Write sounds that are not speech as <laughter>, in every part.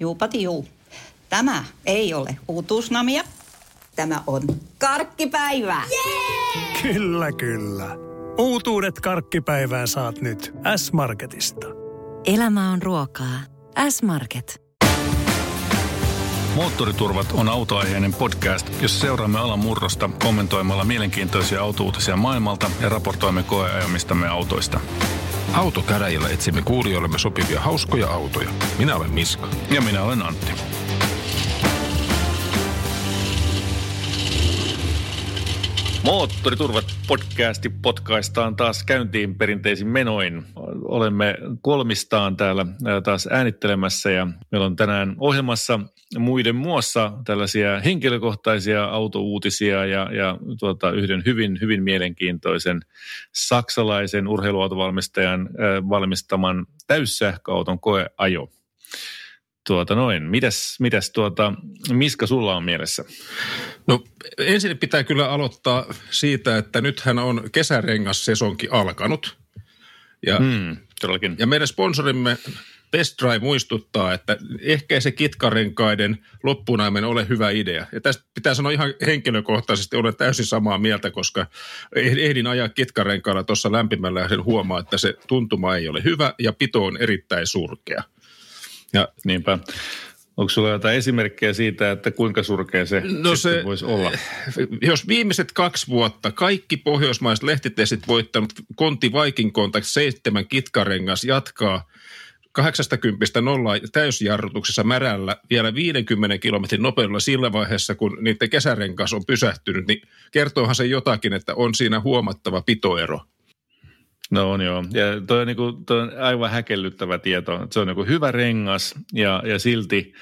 Juupati juu. Tämä ei ole uutuusnamia. Tämä on karkkipäivää. Yeah! Kyllä, kyllä. Uutuudet karkkipäivää saat nyt S-Marketista. Elämä on ruokaa. S-Market. Moottoriturvat on autoaiheinen podcast, jossa seuraamme alan murrosta kommentoimalla mielenkiintoisia autouutisia maailmalta ja raportoimme koeajamistamme autoista. Autokäräjillä etsimme kuulijoillemme sopivia hauskoja autoja. Minä olen Miska. Ja minä olen Antti. Moottoriturvat podcasti podcaistaan taas käyntiin perinteisin menoin. Olemme kolmistaan täällä taas äänittelemässä ja meillä on tänään ohjelmassa muiden muassa tällaisia henkilökohtaisia autouutisia ja, ja tuota, yhden hyvin, hyvin mielenkiintoisen saksalaisen urheiluautovalmistajan valmistaman täyssähköauton koeajo. Tuota noin. Mitäs, mitäs tuota, Miska sulla on mielessä? No ensin pitää kyllä aloittaa siitä, että nythän on kesärengas-sesonki alkanut. Ja, hmm, todellakin. ja meidän sponsorimme Best Drive muistuttaa, että ehkä se kitkarenkaiden loppunaimen ole hyvä idea. Ja tästä pitää sanoa ihan henkilökohtaisesti, olen täysin samaa mieltä, koska ehdin ajaa kitkarenkailla tuossa lämpimällä ja sen huomaa, että se tuntuma ei ole hyvä ja pito on erittäin surkea. Ja niinpä. Onko sulla jotain esimerkkejä siitä, että kuinka surkea se, no se voisi olla? Jos viimeiset kaksi vuotta kaikki pohjoismaiset lehtitestit voittanut Konti Viking Contact 7 kitkarengas jatkaa 80 nolla täysjarrutuksessa märällä vielä 50 kilometrin nopeudella sillä vaiheessa, kun niiden kesärenkas on pysähtynyt, niin kertoohan se jotakin, että on siinä huomattava pitoero. No on joo. Ja toi on, niinku, toi on aivan häkellyttävä tieto. Se on niinku hyvä rengas ja, ja silti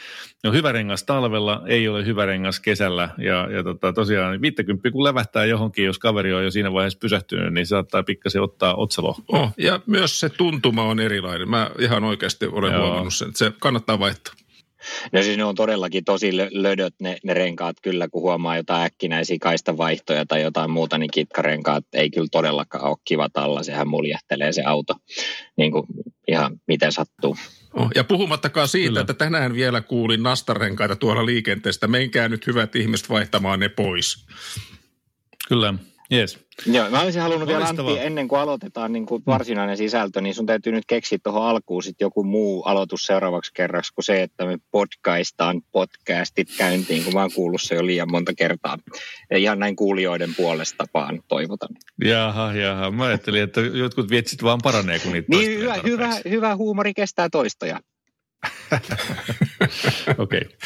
no hyvä rengas talvella, ei ole hyvä rengas kesällä. Ja, ja tota, tosiaan 50 kun lävähtää johonkin, jos kaveri on jo siinä vaiheessa pysähtynyt, niin saattaa pikkasen ottaa otsalo. Oh, ja myös se tuntuma on erilainen. Mä ihan oikeasti olen joo. huomannut sen, että se kannattaa vaihtaa. No siis ne on todellakin tosi lödöt ne, ne renkaat kyllä, kun huomaa jotain äkkinäisiä kaistavaihtoja tai jotain muuta, niin kitkarenkaat ei kyllä todellakaan ole kiva talla. Sehän muljehtelee se auto niin kuin ihan miten sattuu. Oh, ja puhumattakaan siitä, kyllä. että tänään vielä kuulin nastarenkaita tuolla liikenteestä. Menkää nyt hyvät ihmiset vaihtamaan ne pois. Kyllä. Yes. Joo, mä olisin halunnut vielä Antti, ennen kuin aloitetaan niin kuin varsinainen sisältö, niin sun täytyy nyt keksiä tuohon alkuun sit joku muu aloitus seuraavaksi kerraksi kuin se, että me podcaistaan podcastit käyntiin, kun mä oon kuullut se jo liian monta kertaa. Ja ihan näin kuulijoiden puolesta vaan toivotan. Jaha, jaha. Mä ajattelin, että jotkut vietsit vaan paranee, kun niitä Niin, hyvä, hyvä, hyvä huumori kestää toistoja. <laughs> Okei. okay.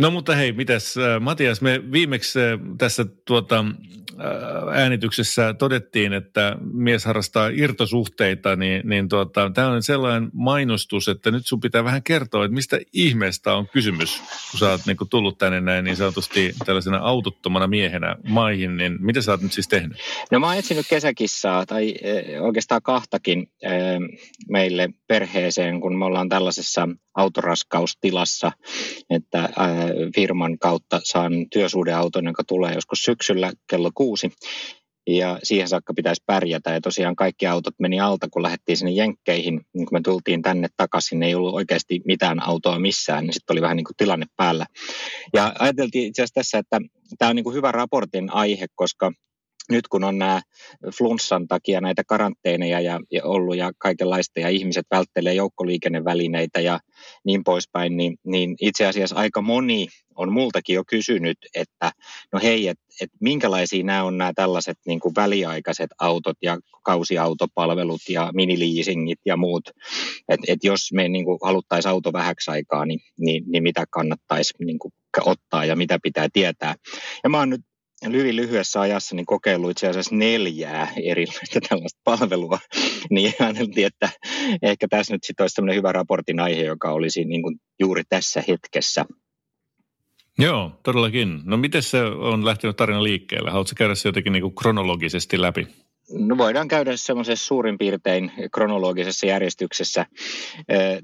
No mutta hei, mitäs äh, Matias, me viimeksi äh, tässä tuota, äänityksessä todettiin, että mies harrastaa irtosuhteita, niin, niin tuota, tämä on sellainen mainostus, että nyt sun pitää vähän kertoa, että mistä ihmeestä on kysymys, kun sä oot niin kun tullut tänne näin niin sanotusti tällaisena autottomana miehenä maihin, niin mitä sä oot nyt siis tehnyt? No mä oon etsinyt kesäkissaa, tai oikeastaan kahtakin meille perheeseen, kun me ollaan tällaisessa autoraskaustilassa, että firman kautta saan työsuhdeauton, joka tulee joskus syksyllä kello kuusi. Ja siihen saakka pitäisi pärjätä. Ja tosiaan kaikki autot meni alta, kun lähdettiin sinne Jenkkeihin. Niin kun me tultiin tänne takaisin, ei ollut oikeasti mitään autoa missään. Niin sitten oli vähän niin kuin tilanne päällä. Ja ajateltiin itse asiassa tässä, että tämä on niin kuin hyvä raportin aihe, koska nyt kun on nämä flunssan takia näitä karanteeneja ja, ja ollut ja kaikenlaista ja ihmiset välttelee joukkoliikennevälineitä ja niin poispäin, niin, niin itse asiassa aika moni on multakin jo kysynyt, että no hei, että et minkälaisia nämä on nämä tällaiset niin kuin väliaikaiset autot ja kausiautopalvelut ja miniliisingit ja muut, että et jos me niin kuin haluttaisiin auto vähäksi aikaa, niin, niin, niin mitä kannattaisi niin kuin ottaa ja mitä pitää tietää. Ja mä oon nyt hyvin lyhyessä ajassa niin kokeillut itse asiassa neljää erilaista <laughs> tällaista palvelua, <laughs> niin ajateltiin, että ehkä tässä nyt sitten olisi sellainen hyvä raportin aihe, joka olisi niin kuin juuri tässä hetkessä. Joo, todellakin. No miten se on lähtenyt tarina liikkeelle? Haluatko käydä se jotenkin niin kuin kronologisesti läpi? No voidaan käydä semmoisessa suurin piirtein kronologisessa järjestyksessä.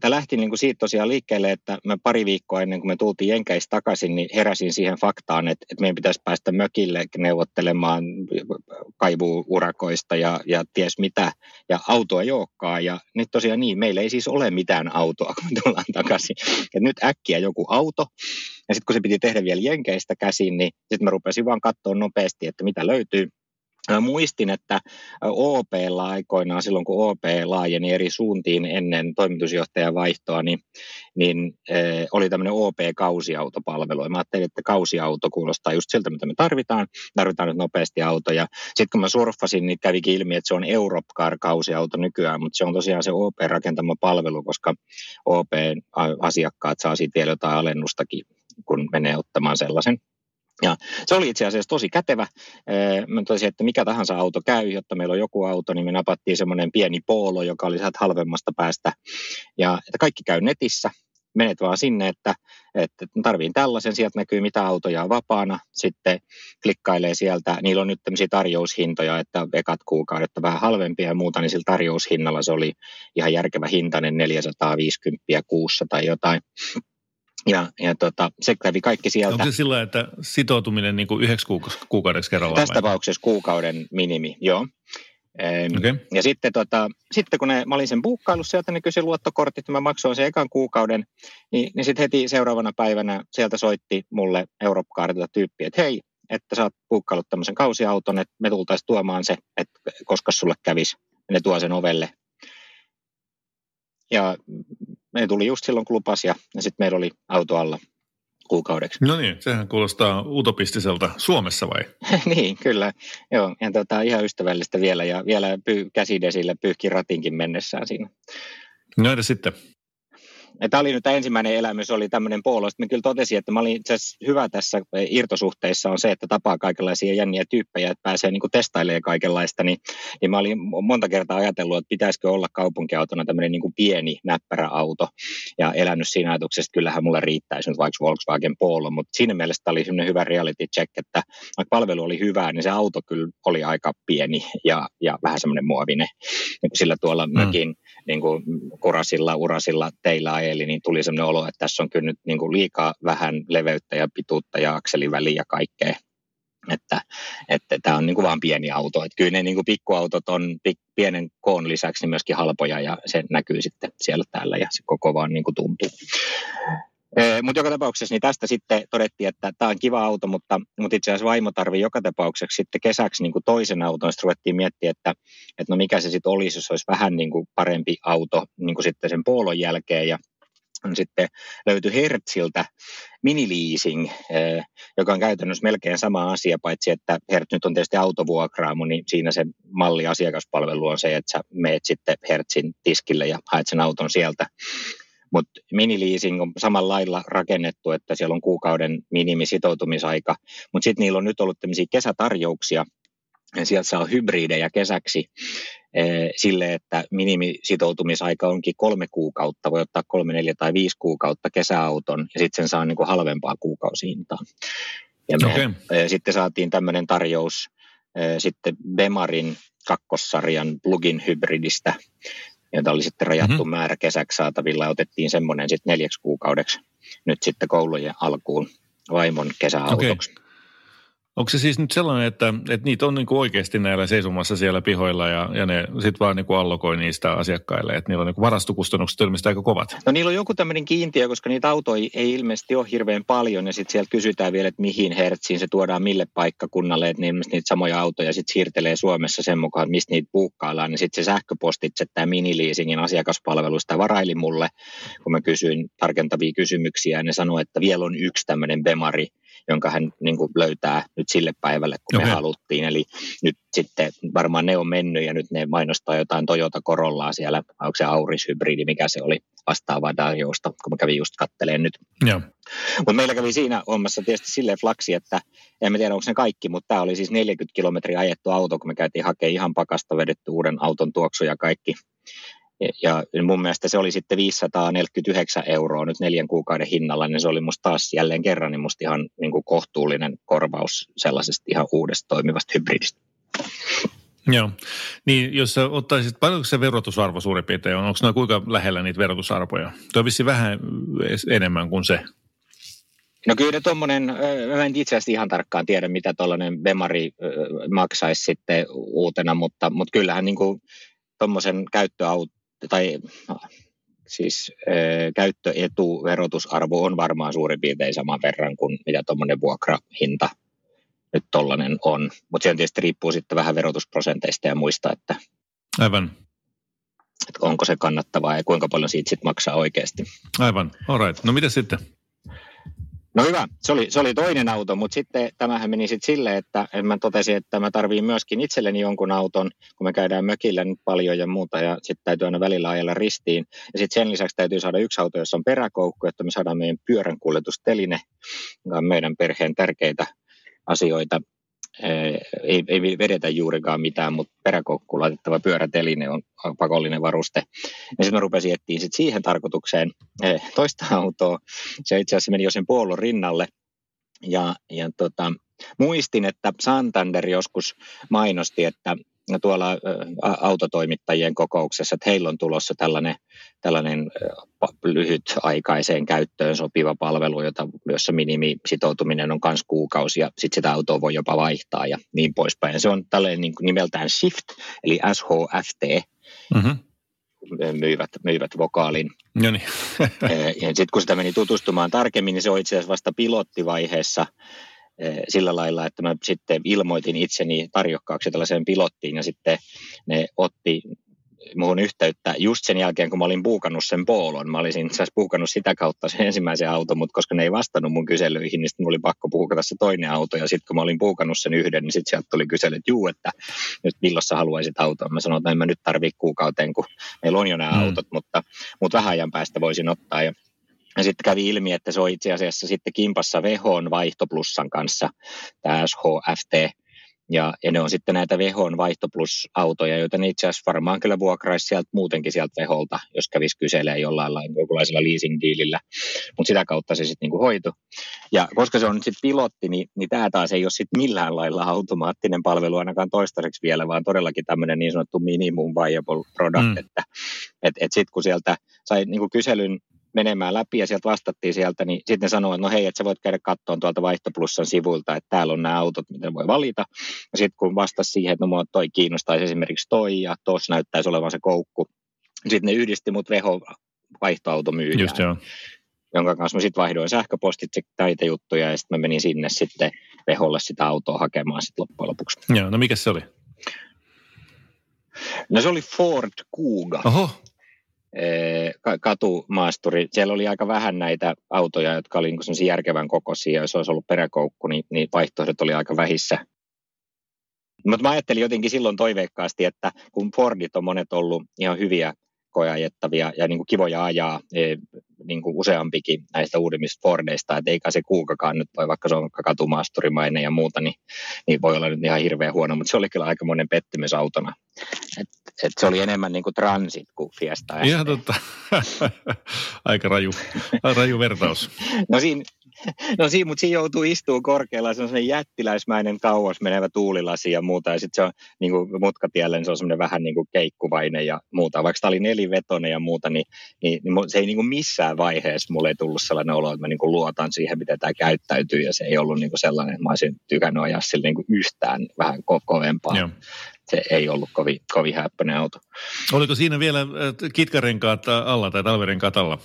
Tämä lähti niin kuin siitä tosiaan liikkeelle, että mä pari viikkoa ennen kuin me tultiin Jenkeistä takaisin, niin heräsin siihen faktaan, että, meidän pitäisi päästä mökille neuvottelemaan kaivuurakoista ja, ja ties mitä, ja autoa ei olekaan. Ja nyt tosiaan niin, meillä ei siis ole mitään autoa, kun me tullaan takaisin. Et nyt äkkiä joku auto, ja sitten kun se piti tehdä vielä Jenkeistä käsin, niin sitten mä rupesin vaan katsoa nopeasti, että mitä löytyy. Mä muistin, että op aikoinaan, silloin kun OP laajeni eri suuntiin ennen toimitusjohtajan vaihtoa, niin, niin äh, oli tämmöinen OP-kausiautopalvelu. mä ajattelin, että kausiauto kuulostaa just siltä, mitä me tarvitaan. Tarvitaan nyt nopeasti autoja. Sitten kun mä surffasin, niin kävikin ilmi, että se on Europcar-kausiauto nykyään, mutta se on tosiaan se OP-rakentama palvelu, koska OP-asiakkaat saa siitä vielä jotain alennustakin, kun menee ottamaan sellaisen. Ja se oli itse asiassa tosi kätevä. Mä totesin, että mikä tahansa auto käy, jotta meillä on joku auto, niin me napattiin semmoinen pieni poolo, joka oli sieltä halvemmasta päästä. Ja että kaikki käy netissä. Menet vaan sinne, että, että tarviin tällaisen, sieltä näkyy mitä autoja on vapaana, sitten klikkailee sieltä, niillä on nyt tämmöisiä tarjoushintoja, että ekat kuukaudet on vähän halvempia ja muuta, niin sillä tarjoushinnalla se oli ihan järkevä hintainen 450 kuussa tai jotain. Ja, ja tota, se kävi kaikki sieltä. Onko se sillä että sitoutuminen niin kuin yhdeksi kuukaudeksi kerrallaan? Tässä tapauksessa kuukauden minimi, joo. Okay. Ja sitten, tota, sitten kun ne, mä olin sen buukkaillut sieltä, ne kysyi luottokortit, mä maksoin sen ekan kuukauden, niin, niin sitten heti seuraavana päivänä sieltä soitti mulle Europcartilta tyyppi, että hei, että sä oot buukkaillut tämmöisen kausiauton, että me tultaisiin tuomaan se, että koska sulle kävisi. Ne tuo sen ovelle. Ja me tuli just silloin, kun lupas ja, ja sitten meillä oli auto alla kuukaudeksi. No niin, sehän kuulostaa utopistiselta Suomessa vai? <laughs> niin, kyllä. Joo, ja tota, ihan ystävällistä vielä ja vielä py, käsidesillä pyyhki ratinkin mennessään siinä. No entä sitten? Tämä oli nyt tämä ensimmäinen elämys, oli tämmöinen puolo. Sitten kyllä totesin, että mä olin itse hyvä tässä irtosuhteissa on se, että tapaa kaikenlaisia jänniä tyyppejä, että pääsee niin testailemaan kaikenlaista. Niin, niin mä olin monta kertaa ajatellut, että pitäisikö olla kaupunkiautona tämmöinen niin pieni näppärä auto. Ja elänyt siinä ajatuksessa, että kyllähän mulle riittäisi nyt vaikka Volkswagen Polo. Mutta siinä mielessä tämä oli semmoinen hyvä reality check, että vaikka palvelu oli hyvä, niin se auto kyllä oli aika pieni ja, ja vähän semmoinen muovinen. Niin sillä tuolla mm. mökin niin kuin kurasilla, urasilla teillä ajeli, niin tuli sellainen olo, että tässä on kyllä nyt niin kuin liikaa vähän leveyttä ja pituutta ja akseliväliä ja kaikkea. Että, että tämä on niin kuin vaan pieni auto. Että kyllä ne niin kuin pikkuautot on pienen koon lisäksi niin myöskin halpoja ja se näkyy sitten siellä täällä ja se koko vaan niin kuin tuntuu. Mutta joka tapauksessa niin tästä sitten todettiin, että tämä on kiva auto, mutta, mutta itse asiassa vaimo tarvii joka tapauksessa sitten kesäksi niin kuin toisen auton. Sitten ruvettiin miettiä, että, että no mikä se sitten olisi, jos olisi vähän niin kuin parempi auto niin kuin sitten sen poolon jälkeen. Ja sitten löytyi Hertziltä miniliising, joka on käytännössä melkein sama asia, paitsi että Hertz nyt on tietysti autovuokraamo, niin siinä se malli asiakaspalvelu on se, että sä meet sitten Hertzin tiskille ja haet sen auton sieltä. Mutta miniliising on samalla lailla rakennettu, että siellä on kuukauden minimisitoutumisaika, mutta sitten niillä on nyt ollut tämmöisiä kesätarjouksia, sieltä saa hybridejä kesäksi sille, että minimisitoutumisaika onkin kolme kuukautta, voi ottaa kolme, neljä tai viisi kuukautta kesäauton ja sitten sen saa niin kuin halvempaa kuukausihintaa. Ja me okay. e, sitten saatiin tämmöinen tarjous e, sitten Bemarin kakkossarjan plugin hybridistä, jota oli sitten rajattu mm-hmm. määrä kesäksi saatavilla ja otettiin semmoinen sitten neljäksi kuukaudeksi nyt sitten koulujen alkuun vaimon kesäautoksi. Okay. Onko se siis nyt sellainen, että, että niitä on niin kuin oikeasti näillä seisomassa siellä pihoilla ja, ja ne sitten vaan niin kuin allokoi niistä asiakkaille, että niillä on niin varastokustannukset ilmeisesti aika kovat? No niillä on joku tämmöinen kiintiö, koska niitä autoja ei ilmeisesti ole hirveän paljon ja sitten sieltä kysytään vielä, että mihin hertsiin se tuodaan mille paikkakunnalle, että niin niitä samoja autoja sitten siirtelee Suomessa sen mukaan, että mistä niitä puukkaillaan. Niin sitten se sähköpostitse tämä miniliisingin asiakaspalvelusta varaili mulle, kun mä kysyin tarkentavia kysymyksiä ja ne sanoi, että vielä on yksi tämmöinen Bemari, jonka hän niin kuin löytää nyt sille päivälle, kun okay. me haluttiin. Eli nyt sitten varmaan ne on mennyt ja nyt ne mainostaa jotain Toyota Corollaa siellä, onko se Auris-hybridi, mikä se oli vastaavaa Darjosta, kun mä kävin just katteleen nyt. Mutta meillä kävi siinä hommassa tietysti silleen flaksi, että en tiedä onko ne kaikki, mutta tämä oli siis 40 kilometriä ajettu auto, kun me käytiin hakemaan ihan pakasta vedetty uuden auton tuoksu ja kaikki. Ja mun mielestä se oli sitten 549 euroa nyt neljän kuukauden hinnalla, niin se oli musta taas jälleen kerran niin musta ihan niin kuin kohtuullinen korvaus sellaisesta ihan uudesta toimivasta hybridistä. Joo. Niin jos sä ottaisit, paljonko se verotusarvo suurin piirtein on? Onko noin kuinka lähellä niitä verotusarvoja? Tuo vähän enemmän kuin se. No kyllä tuommoinen, mä en itse asiassa ihan tarkkaan tiedä, mitä tuollainen Bemari maksaisi sitten uutena, mutta, mutta kyllähän niin tuommoisen käyttöauto, tai siis käyttöetuverotusarvo on varmaan suurin piirtein saman verran kuin mitä tuommoinen vuokrahinta nyt tollainen on. Mutta se tietysti riippuu sitten vähän verotusprosenteista ja muista, että, Aivan. että onko se kannattavaa ja kuinka paljon siitä sitten maksaa oikeasti. Aivan, all right. No mitä sitten? No hyvä, se oli, se oli toinen auto, mutta sitten tämähän meni sitten silleen, että mä totesin, että mä tarviin myöskin itselleni jonkun auton, kun me käydään mökillä nyt paljon ja muuta, ja sitten täytyy aina välillä ajella ristiin. Ja sitten sen lisäksi täytyy saada yksi auto, jossa on peräkoukku, että me saadaan meidän pyöränkuljetusteline, joka on meidän perheen tärkeitä asioita. Ei, ei vedetä juurikaan mitään, mutta peräkoukkuun laitettava pyöräteline on pakollinen varuste. Ja sitten mä rupesin etsiä sit siihen tarkoitukseen toista autoa. Se itse asiassa meni jo sen puolon rinnalle. Ja, ja tota, muistin, että Santander joskus mainosti, että tuolla autotoimittajien kokouksessa, että heillä on tulossa tällainen, tällainen lyhytaikaiseen käyttöön sopiva palvelu, jota, jossa minimisitoutuminen on myös kuukausi ja sitten sitä autoa voi jopa vaihtaa ja niin poispäin. Ja se on tällainen niin kuin nimeltään Shift, eli SHFT, mm-hmm. myivät, myivät vokaalin. No niin. sitten kun sitä meni tutustumaan tarkemmin, niin se on itse asiassa vasta pilottivaiheessa sillä lailla, että mä sitten ilmoitin itseni tarjokkaaksi tällaiseen pilottiin ja sitten ne otti muun yhteyttä just sen jälkeen, kun mä olin puukannut sen poolon. Mä olisin itse puukannut sitä kautta sen ensimmäisen auton, mutta koska ne ei vastannut mun kyselyihin, niin sitten oli pakko puukata se toinen auto. Ja sitten kun mä olin puukannut sen yhden, niin sitten sieltä tuli kysely, että juu, että nyt milloin sä haluaisit auton. Mä sanoin, että en mä nyt tarvii kuukauteen, kun meillä on jo nämä mm. autot, mutta, mutta vähän ajan päästä voisin ottaa. Ja ja sitten kävi ilmi, että se on itse asiassa sitten kimpassa Vehon vaihtoplussan kanssa, tämä SHFT. Ja, ja ne on sitten näitä Vehon vaihtoplus-autoja, joita ne itse asiassa varmaan kyllä vuokraisi sieltä muutenkin sieltä Veholta, jos kävisi kyselee jollain lailla, jonkunlaisella leasing-diilillä. Mutta sitä kautta se sitten niinku hoitu. Ja koska se on nyt sitten pilotti, niin, niin tämä taas ei ole sitten millään lailla automaattinen palvelu ainakaan toistaiseksi vielä, vaan todellakin tämmöinen niin sanottu minimum viable product, mm. että et, et sitten kun sieltä sai niinku kyselyn menemään läpi ja sieltä vastattiin sieltä, niin sitten sanoi, että no hei, että sä voit käydä kattoon tuolta Vaihtoplussan sivuilta, että täällä on nämä autot, mitä voi valita. Ja sitten kun vastasi siihen, että no mua toi kiinnostaisi esimerkiksi toi ja tuossa näyttäisi olevan se koukku, sitten ne yhdisti mut veho vaihtoautomyyjään. Just joo jonka kanssa mä sitten vaihdoin sähköpostitse näitä juttuja ja sitten mä menin sinne sitten veholle sitä autoa hakemaan sitten loppujen lopuksi. Joo, no mikä se oli? No se oli Ford Kuga. Oho, katumaasturi. Siellä oli aika vähän näitä autoja, jotka oli niin järkevän kokoisia. Jos olisi ollut peräkoukku, niin, niin vaihtoehdot oli aika vähissä. Mutta mä ajattelin jotenkin silloin toiveikkaasti, että kun Fordit on monet ollut ihan hyviä koeajettavia ja niin kuin kivoja ajaa e, niin kuin useampikin näistä uudimmista Fordeista, että eikä se kuukakaan nyt voi, vaikka se on katumaasturimainen ja muuta, niin, niin voi olla nyt ihan hirveän huono, mutta se oli kyllä aikamoinen pettymys autona. Et, et se oli enemmän niin kuin transit kuin Fiesta. Ihan totta. <laughs> Aika raju, raju vertaus. no siinä, <laughs> No siinä, mutta siinä joutuu istumaan korkealla, se on sellainen jättiläismäinen kauas menevä tuulilasi ja muuta, ja sitten se on niin kuin mutkatielle, niin se on semmoinen vähän niin kuin keikkuvainen ja muuta. Vaikka tämä oli nelivetonen ja muuta, niin, niin, niin se ei niin kuin missään vaiheessa mulle ei tullut sellainen olo, että mä niin kuin luotan siihen, miten tämä käyttäytyy, ja se ei ollut niin kuin sellainen, että mä olisin tykännyt ajaa sille niin kuin yhtään vähän ko- kovempaa. Joo se ei ollut kovin, kovin häppöinen auto. Oliko siinä vielä äh, kitkarenkaat alla tai talverenkaat alla?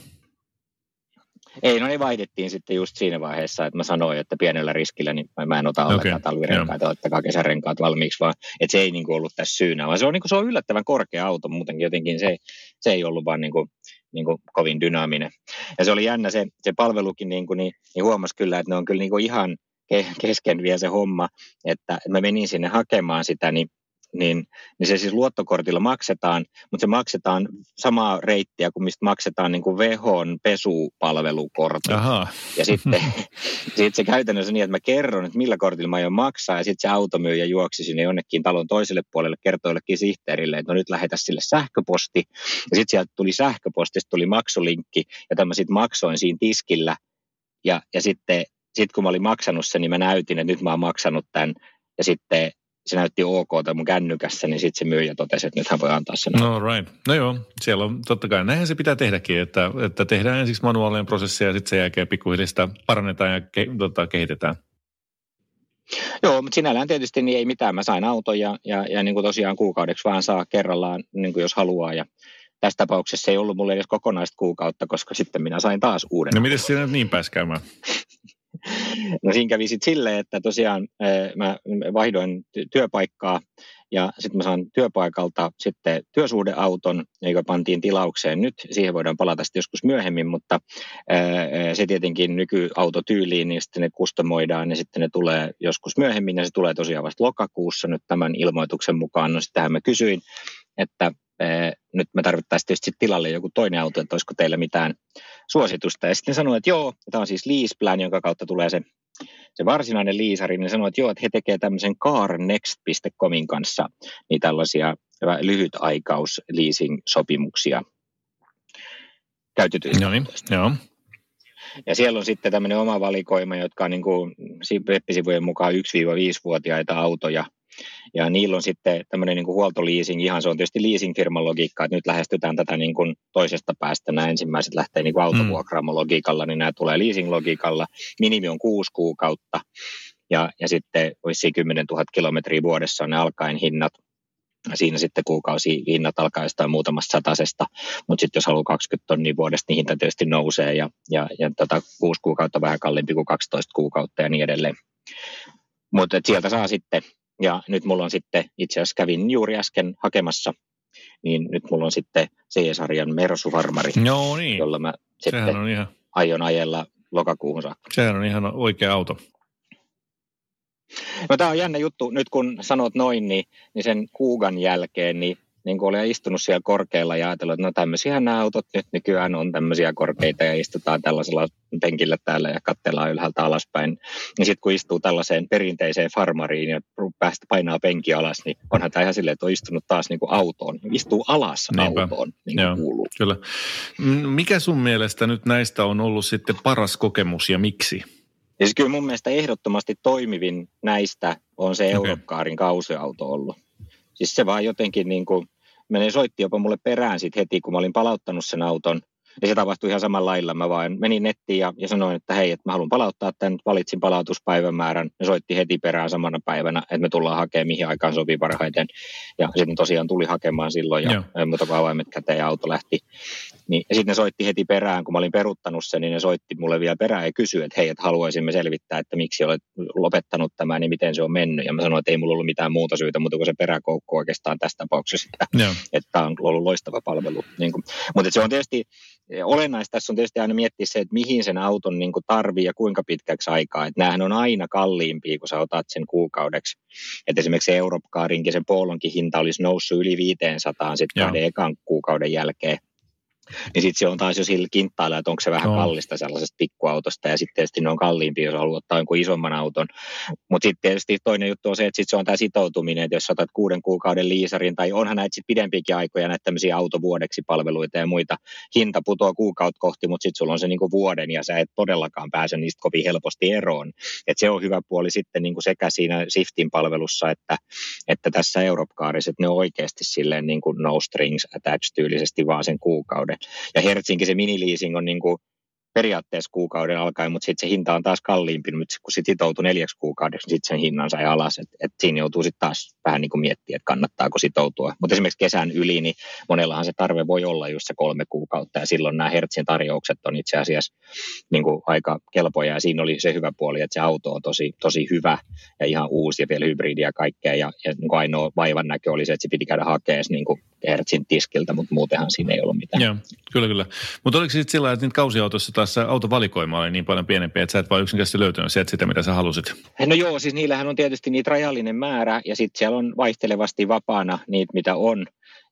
Ei, no ne vaihdettiin sitten just siinä vaiheessa, että mä sanoin, että pienellä riskillä niin mä en ota ollenkaan okay. talvirenkaita, ottakaa kesärenkaat valmiiksi, vaan että se ei niin kuin ollut tässä syynä, vaan se on, niin kuin, se on yllättävän korkea auto, muutenkin jotenkin se, se ei ollut vaan niin kuin, niin kuin kovin dynaaminen. Ja se oli jännä se, se palvelukin, niin, kuin, niin, niin huomasi kyllä, että ne on kyllä niin kuin ihan kesken vielä se homma, että mä menin sinne hakemaan sitä, niin niin, niin se siis luottokortilla maksetaan, mutta se maksetaan samaa reittiä kuin mistä maksetaan niin kuin Vehon pesupalvelukortti. Aha. Ja sitten <laughs> sit se käytännössä niin, että mä kerron, että millä kortilla mä aion maksaa, ja sitten se automyyjä juoksi sinne jonnekin talon toiselle puolelle, kertoi jollekin sihteerille, että no nyt lähetä sille sähköposti. Ja sitten sieltä tuli sähköpostista, tuli maksulinkki, ja mä sitten maksoin siinä tiskillä. Ja, ja sitten sit kun mä olin maksanut sen, niin mä näytin, että nyt mä oon maksanut tämän, ja sitten se näytti ok mun kännykässä, niin sitten se myyjä totesi, että nythän voi antaa sen. No right. No joo, siellä on totta kai, näinhän se pitää tehdäkin, että, että tehdään ensiksi manuaalinen prosessi ja sitten sen jälkeen pikkuhiljaa parannetaan ja ke, tota, kehitetään. Joo, mutta sinällään tietysti niin ei mitään. Mä sain auton ja, ja, ja niin kuin tosiaan kuukaudeksi vaan saa kerrallaan, niin kuin jos haluaa. Ja tässä tapauksessa ei ollut mulle edes kokonaista kuukautta, koska sitten minä sain taas uuden. No miten siinä niin pääsi käymään? <laughs> No siinä kävi sitten silleen, että tosiaan mä vaihdoin työpaikkaa ja sitten mä saan työpaikalta sitten työsuhdeauton, joka pantiin tilaukseen nyt. Siihen voidaan palata sitten joskus myöhemmin, mutta se tietenkin nykyauto-tyyliin, niin sitten ne kustomoidaan ja sitten ne tulee joskus myöhemmin ja se tulee tosiaan vasta lokakuussa nyt tämän ilmoituksen mukaan. No sitähän mä kysyin, että nyt me tarvittaisiin tietysti tilalle joku toinen auto, että olisiko teillä mitään suositusta. Ja sitten sanoin, että joo, tämä on siis lease plan, jonka kautta tulee se, se varsinainen liisari. Niin sanoi, että joo, että he tekevät tämmöisen carnext.comin kanssa niin tällaisia lyhytaikaus leasing-sopimuksia käytetyistä no niin, joo. Ja siellä on sitten tämmöinen oma valikoima, jotka on niin kuin web-sivujen mukaan 1-5-vuotiaita autoja – ja niillä on sitten tämmöinen niin kuin huoltoliising, ihan se on tietysti leasingfirman logiikka, että nyt lähestytään tätä niin kuin toisesta päästä. Nämä ensimmäiset lähtee niin kuin autovuokraamologiikalla, niin nämä tulee leasing-logiikalla. Minimi on kuusi kuukautta ja, ja sitten olisi 10 000 kilometriä vuodessa on ne alkaen hinnat. Siinä sitten kuukausi hinnat alkaa jostain muutamasta satasesta, mutta sitten jos haluaa 20 tonnia vuodesta, niin hinta tietysti nousee ja, ja, ja tota, kuusi kuukautta vähän kalliimpi kuin 12 kuukautta ja niin edelleen. Mutta sieltä saa sitten ja nyt mulla on sitten, itse asiassa kävin juuri äsken hakemassa, niin nyt mulla on sitten C-sarjan Mersu-farmari, no niin. jolla mä sitten on ihan... aion ajella lokakuuhun saakka. Sehän on ihan oikea auto. No tämä on jännä juttu, nyt kun sanot noin, niin, niin sen kuugan jälkeen, niin niin kuin olen istunut siellä korkealla ja ajatellut, että no tämmöisiä nämä autot nyt nykyään on tämmöisiä korkeita ja istutaan tällaisella penkillä täällä ja katsellaan ylhäältä alaspäin. Niin sitten kun istuu tällaiseen perinteiseen farmariin ja päästä painaa penki alas, niin onhan tämä ihan silleen, että on istunut taas niin kuin autoon. Istuu alas Niinpä. autoon, niin kuin Joo, kuuluu. Kyllä. Mikä sun mielestä nyt näistä on ollut sitten paras kokemus ja miksi? Ja siis kyllä mun mielestä ehdottomasti toimivin näistä on se okay. Eurokaarin kausiauto ollut. Siis se vaan jotenkin niin kuin, menee soitti jopa mulle perään sit heti, kun mä olin palauttanut sen auton. Ja se tapahtui ihan samalla lailla. Mä vaan menin nettiin ja, ja sanoin, että hei, että mä haluan palauttaa tämän. Valitsin palautuspäivämäärän. Ne soitti heti perään samana päivänä, että me tullaan hakemaan, mihin aikaan sopii parhaiten. Ja sitten tosiaan tuli hakemaan silloin ja Joo. muuta kuin avaimet käteen ja auto lähti. Niin, ja sitten ne soitti heti perään, kun mä olin peruttanut sen, niin ne soitti mulle vielä perään ja kysyi, että hei, että haluaisimme selvittää, että miksi olet lopettanut tämän, niin miten se on mennyt. Ja mä sanoin, että ei mulla ollut mitään muuta syytä, mutta kuin se peräkoukku oikeastaan tässä tapauksessa, että, että tämä on ollut loistava palvelu. Niin kuin, mutta se on tietysti olennaista tässä on tietysti aina miettiä se, että mihin sen auton niin kuin tarvii ja kuinka pitkäksi aikaa. Että näähän on aina kalliimpia, kun sä otat sen kuukaudeksi. Että esimerkiksi Europcarinkin, sen Polonkin hinta olisi noussut yli 500 sitten kahden ekan kuukauden jälkeen niin sitten se on taas jo sillä kinttailla, että onko se vähän no. kallista sellaisesta pikkuautosta ja sitten tietysti ne on kalliimpia, jos haluat ottaa jonkun isomman auton. Mutta sitten tietysti toinen juttu on se, että sit se on tämä sitoutuminen, että jos otat kuuden kuukauden liisarin tai onhan näitä sitten pidempiäkin aikoja näitä tämmöisiä autovuodeksi palveluita ja muita, hinta putoaa kuukautta kohti, mutta sitten sulla on se niinku vuoden ja sä et todellakaan pääse niistä kovin helposti eroon. Et se on hyvä puoli sitten niinku sekä siinä Siftin palvelussa että, että tässä Europcarissa, että ne on oikeasti silleen niinku no strings attached tyylisesti vaan sen kuukauden. Ja Hertsinkin se miniliising on niin kuin periaatteessa kuukauden alkaen, mutta sitten se hinta on taas kalliimpi, mutta kun sitten sitoutuu neljäksi kuukaudeksi, niin sitten sen hinnan sai alas, että et siinä joutuu sitten taas vähän niin kuin miettiä, että kannattaako sitoutua. Mutta esimerkiksi kesän yli, niin monellahan se tarve voi olla just se kolme kuukautta, ja silloin nämä Hertzin tarjoukset on itse asiassa niin kuin aika kelpoja, ja siinä oli se hyvä puoli, että se auto on tosi, tosi hyvä ja ihan uusi ja vielä hybridi ja kaikkea, ja, ja niin kuin ainoa vaivan näkö oli se, että se piti käydä hakemaan niin kuin Hertzin tiskiltä, mutta muutenhan siinä ei ollut mitään. Joo, kyllä, kyllä. Mutta oliko sitten sillä että niitä kausiautoissa taas se autovalikoima oli niin paljon pienempi, että sä et vaan yksinkertaisesti löytänyt sieltä sitä, mitä sä halusit? No joo, siis niillähän on tietysti niitä rajallinen määrä ja sitten siellä on vaihtelevasti vapaana niitä, mitä on.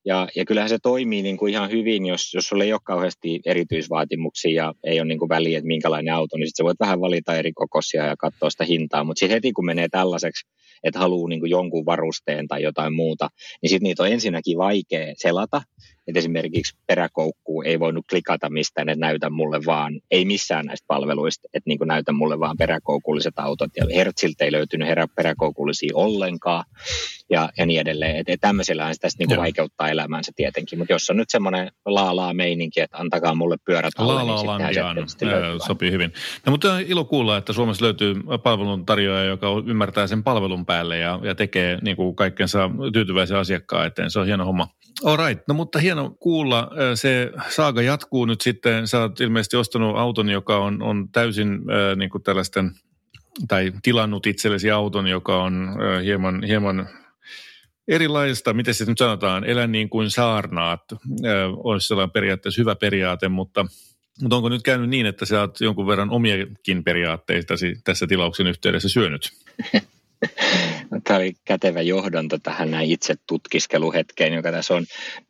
Ja, ja kyllähän se toimii niin kuin ihan hyvin, jos, jos sulla ei ole kauheasti erityisvaatimuksia ja ei ole niin kuin väliä, että minkälainen auto, niin sitten voit vähän valita eri kokoisia ja katsoa sitä hintaa. Mutta sitten heti kun menee tällaiseksi, että haluaa niin kuin jonkun varusteen tai jotain muuta, niin sitten niitä on ensinnäkin vaikea selata. Että esimerkiksi peräkoukkuu ei voinut klikata mistään, että näytä mulle vaan, ei missään näistä palveluista, että niin kuin näytä mulle vaan peräkoukulliset autot. Ja Hertziltä ei löytynyt herä peräkoukullisia ollenkaan ja, ja niin edelleen. Että et tämmöisellähän se tästä niin kuin vaikeuttaa elämäänsä tietenkin. Mutta jos on nyt semmoinen laalaa meininki, että antakaa mulle pyörät alle, niin sittenhän sopii hyvin. No, mutta on ilo kuulla, että Suomessa löytyy palveluntarjoaja, joka ymmärtää sen palvelun päälle ja, ja tekee niin kuin kaikkensa tyytyväisen asiakkaan eteen. Se on hieno homma. All right. No mutta hieno kuulla. Se saaga jatkuu nyt sitten. Sä oot ilmeisesti ostanut auton, joka on, on täysin äh, niin kuin tällaisten, tai tilannut itsellesi auton, joka on äh, hieman, hieman erilaista, miten se nyt sanotaan, elä niin kuin saarnaat, äh, olisi sellainen periaatteessa hyvä periaate, mutta, mutta onko nyt käynyt niin, että sä oot jonkun verran omiakin periaatteitasi tässä tilauksen yhteydessä syönyt? <laughs> <laughs> Tämä oli kätevä johdonto tähän näin itse tutkiskeluhetkeen, joka tässä on.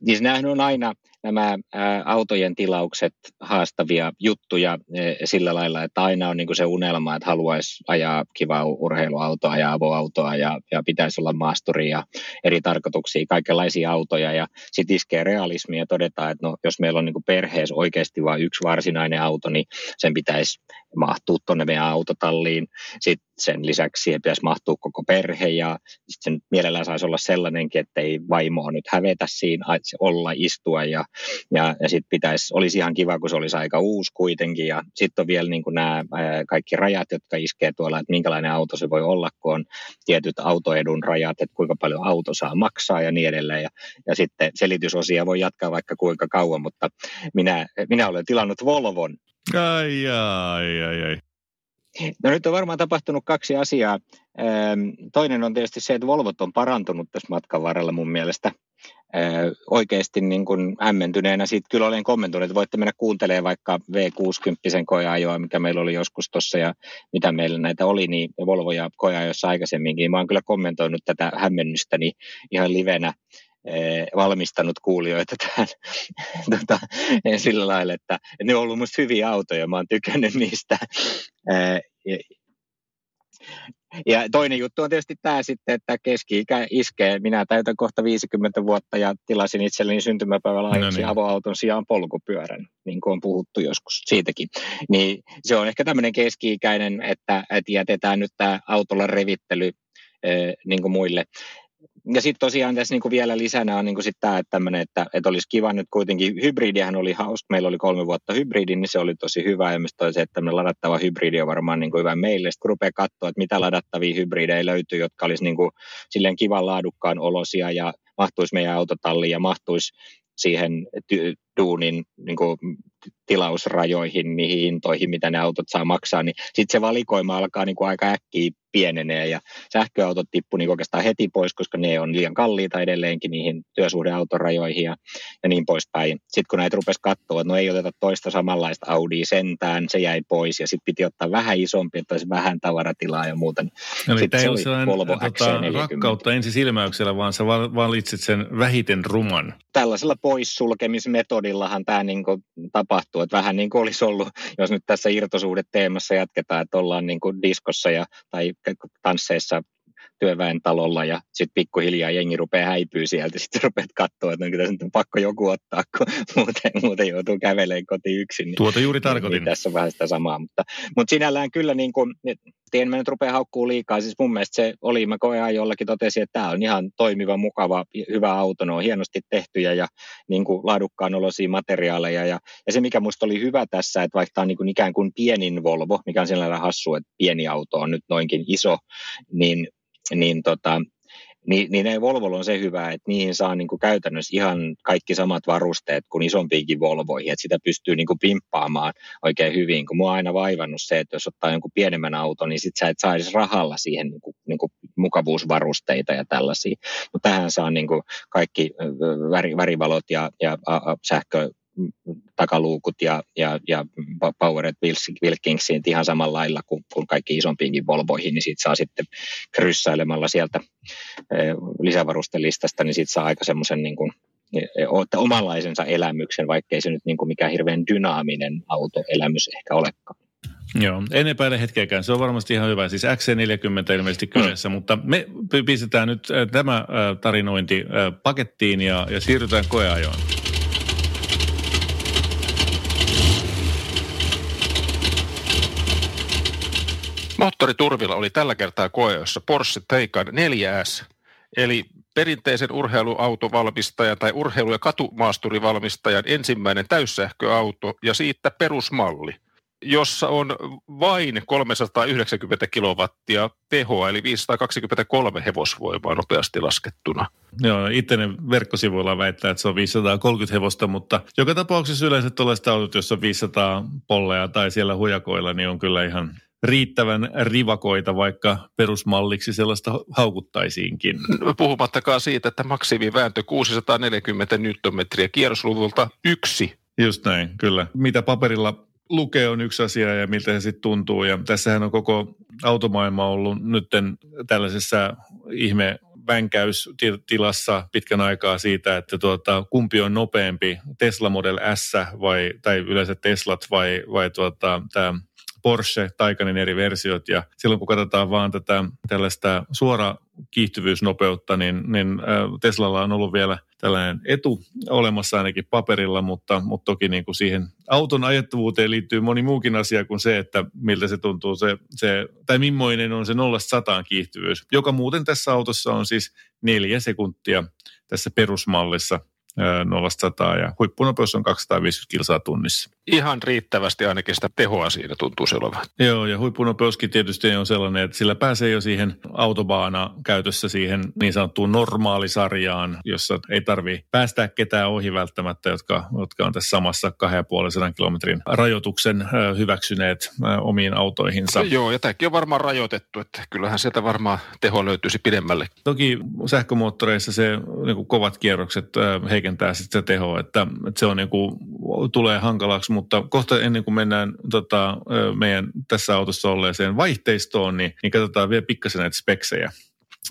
Siis nämähän on aina nämä autojen tilaukset haastavia juttuja sillä lailla, että aina on niin se unelma, että haluaisi ajaa kivaa urheiluautoa ja avoautoa ja, ja pitäisi olla maasturi ja eri tarkoituksia, kaikenlaisia autoja ja sitten iskee realismi ja todetaan, että no, jos meillä on niin perheessä oikeasti vain yksi varsinainen auto, niin sen pitäisi mahtua tuonne meidän autotalliin. Sitten sen lisäksi siihen pitäisi mahtua koko perhe ja sitten sen mielellään saisi olla sellainenkin, että ei vaimoa nyt hävetä siinä, olla, istua ja, ja, ja sitten pitäisi, olisi ihan kiva, kun se olisi aika uusi kuitenkin. Ja sitten on vielä niin kuin nämä kaikki rajat, jotka iskee tuolla, että minkälainen auto se voi olla, kun on tietyt autoedun rajat, että kuinka paljon auto saa maksaa ja niin edelleen. Ja, ja sitten selitysosia voi jatkaa vaikka kuinka kauan, mutta minä, minä olen tilannut Volvon Ai, ai, ai, ai. No nyt on varmaan tapahtunut kaksi asiaa. Toinen on tietysti se, että Volvot on parantunut tässä matkan varrella mun mielestä oikeasti niin kuin hämmentyneenä. Sitten kyllä olen kommentoinut, että voitte mennä kuuntelemaan vaikka V60 koeajoa, mikä meillä oli joskus tuossa ja mitä meillä näitä oli, niin Volvo ja koeajoissa aikaisemminkin. Mä oon kyllä kommentoinut tätä hämmennystäni ihan livenä valmistanut kuulijoita tähän tota, sillä lailla, että, ne on ollut musta hyviä autoja, mä oon tykännyt niistä. Eh, ja toinen juttu on tietysti tämä sitten, että keski-ikä iskee. Minä täytän kohta 50 vuotta ja tilasin itselleni syntymäpäivällä no niin. avoauton sijaan polkupyörän, niin kuin on puhuttu joskus siitäkin. Niin se on ehkä tämmöinen keski-ikäinen, että, että jätetään nyt tämä autolla revittely niin kuin muille ja sitten tosiaan tässä niinku vielä lisänä on niinku tämä, että, että, että olisi kiva nyt kuitenkin, hybridihän oli hauska, meillä oli kolme vuotta hybridi, niin se oli tosi hyvä, ja myös se, että tämmöinen ladattava hybridi on varmaan niinku hyvä meille. Sitten rupeaa katsoa, että mitä ladattavia hybridejä löytyy, jotka olisi niinku silleen kivan laadukkaan olosia ja mahtuisi meidän autotalliin ja mahtuisi siihen duunin niin kuin, tilausrajoihin, niihin hintoihin, mitä ne autot saa maksaa, niin sitten se valikoima alkaa niin kuin aika äkkiä pienenee ja sähköautot tippu niin oikeastaan heti pois, koska ne on liian kalliita edelleenkin niihin työsuhdeautorajoihin ja, ja niin poispäin. Sitten kun näitä rupesi katsoa, että no ei oteta toista samanlaista Audi sentään, se jäi pois ja sitten piti ottaa vähän isompi, että olisi vähän tavaratilaa ja muuta. Niin Eli tämä ei ole sellainen tota, rakkautta ensi silmäyksellä, vaan sä valitsit sen vähiten ruman. Tällaisella poissulkemismetodillahan tämä niin tapahtuu, että vähän niin kuin olisi ollut, jos nyt tässä irtosuhdeteemassa jatketaan, että ollaan niin kuin diskossa ja, tai tansseissa työväen talolla ja sitten pikkuhiljaa jengi rupeaa häipyä sieltä. Sitten rupeat katsoa, että kyllä nyt on pakko joku ottaa, kun <laughs> muuten, muuten joutuu kävelemään kotiin yksin. Niin, Tuota juuri tarkoitin. Niin tässä on vähän sitä samaa, mutta, mutta sinällään kyllä niin kuin, en mä nyt rupea haukkuu liikaa. Siis mun mielestä se oli, mä koean jollakin totesin, että tämä on ihan toimiva, mukava, hyvä auto. Ne on hienosti tehtyjä ja niin kuin laadukkaan olosia materiaaleja. Ja, ja se, mikä musta oli hyvä tässä, että vaikka tämä on niin kuin ikään kuin pienin Volvo, mikä on sellainen hassu, että pieni auto on nyt noinkin iso, niin niin, tota, niin, niin ei Volvo on se hyvä, että niihin saa niin kuin käytännössä ihan kaikki samat varusteet kuin isompiinkin Volvoihin, että sitä pystyy niin kuin pimppaamaan oikein hyvin, kun mua on aina vaivannut se, että jos ottaa jonkun pienemmän auton, niin sit sä et saa edes rahalla siihen niin kuin, niin kuin mukavuusvarusteita ja tällaisia, mutta tähän saa niin kuin kaikki väri, värivalot ja, ja a, a, sähkö, takaluukut ja, ja, ja Powered Wilkingsiin ihan samalla lailla kuin, kuin kaikki isompiinkin Volvoihin, niin siitä saa sitten kryssäilemalla sieltä lisävarustelistasta, niin siitä saa aika semmoisen niin kuin omanlaisensa elämyksen, vaikkei se nyt niin kuin mikään hirveän dynaaminen autoelämys ehkä olekaan. Joo, en epäile hetkeäkään. Se on varmasti ihan hyvä. Siis XC40 ilmeisesti kyseessä, mm. mutta me pistetään nyt tämä tarinointi pakettiin ja, ja siirrytään koeajoon. Moottoriturvilla oli tällä kertaa koeossa Porsche Taycan 4S, eli perinteisen urheiluautovalmistajan tai urheilu- ja katumaasturivalmistajan ensimmäinen täyssähköauto ja siitä perusmalli, jossa on vain 390 kilowattia tehoa, eli 523 hevosvoimaa nopeasti laskettuna. Joo, ittenen verkkosivuilla väittää, että se on 530 hevosta, mutta joka tapauksessa yleensä tuollaiset autot, jossa on 500 polleja tai siellä hujakoilla, niin on kyllä ihan riittävän rivakoita, vaikka perusmalliksi sellaista haukuttaisiinkin. Puhumattakaan siitä, että maksimivääntö 640 newtonmetriä kierrosluvulta yksi. Just näin, kyllä. Mitä paperilla lukee on yksi asia ja miltä se sitten tuntuu. Ja tässähän on koko automaailma ollut nytten tällaisessa ihme vänkäystilassa pitkän aikaa siitä, että tuota, kumpi on nopeampi, Tesla Model S vai, tai yleensä Teslat vai, vai tuota, tämä Porsche Taycanin eri versiot ja silloin kun katsotaan vaan tätä tällaista suora kiihtyvyysnopeutta, niin, niin Teslalla on ollut vielä tällainen etu olemassa ainakin paperilla, mutta, mutta toki niin kuin siihen auton ajettavuuteen liittyy moni muukin asia kuin se, että miltä se tuntuu se, se tai millainen on se 0 100 kiihtyvyys, joka muuten tässä autossa on siis neljä sekuntia tässä perusmallissa 0 ja huippunopeus on 250 kilsaa tunnissa. Ihan riittävästi ainakin sitä tehoa siinä tuntuu se olevan. Joo, ja huippunopeuskin tietysti on sellainen, että sillä pääsee jo siihen autobaana käytössä siihen niin sanottuun normaalisarjaan, jossa ei tarvi päästää ketään ohi välttämättä, jotka, jotka on tässä samassa 250 kilometrin rajoituksen hyväksyneet omiin autoihinsa. Joo, ja tämäkin on varmaan rajoitettu, että kyllähän sieltä varmaan teho löytyisi pidemmälle. Toki sähkömoottoreissa se niin kovat kierrokset heikentää sitten se teho, että, että se on niin kuin, tulee hankalaksi, mutta kohta ennen kuin mennään tota, meidän tässä autossa olleeseen vaihteistoon, niin, niin katsotaan vielä pikkasen näitä speksejä.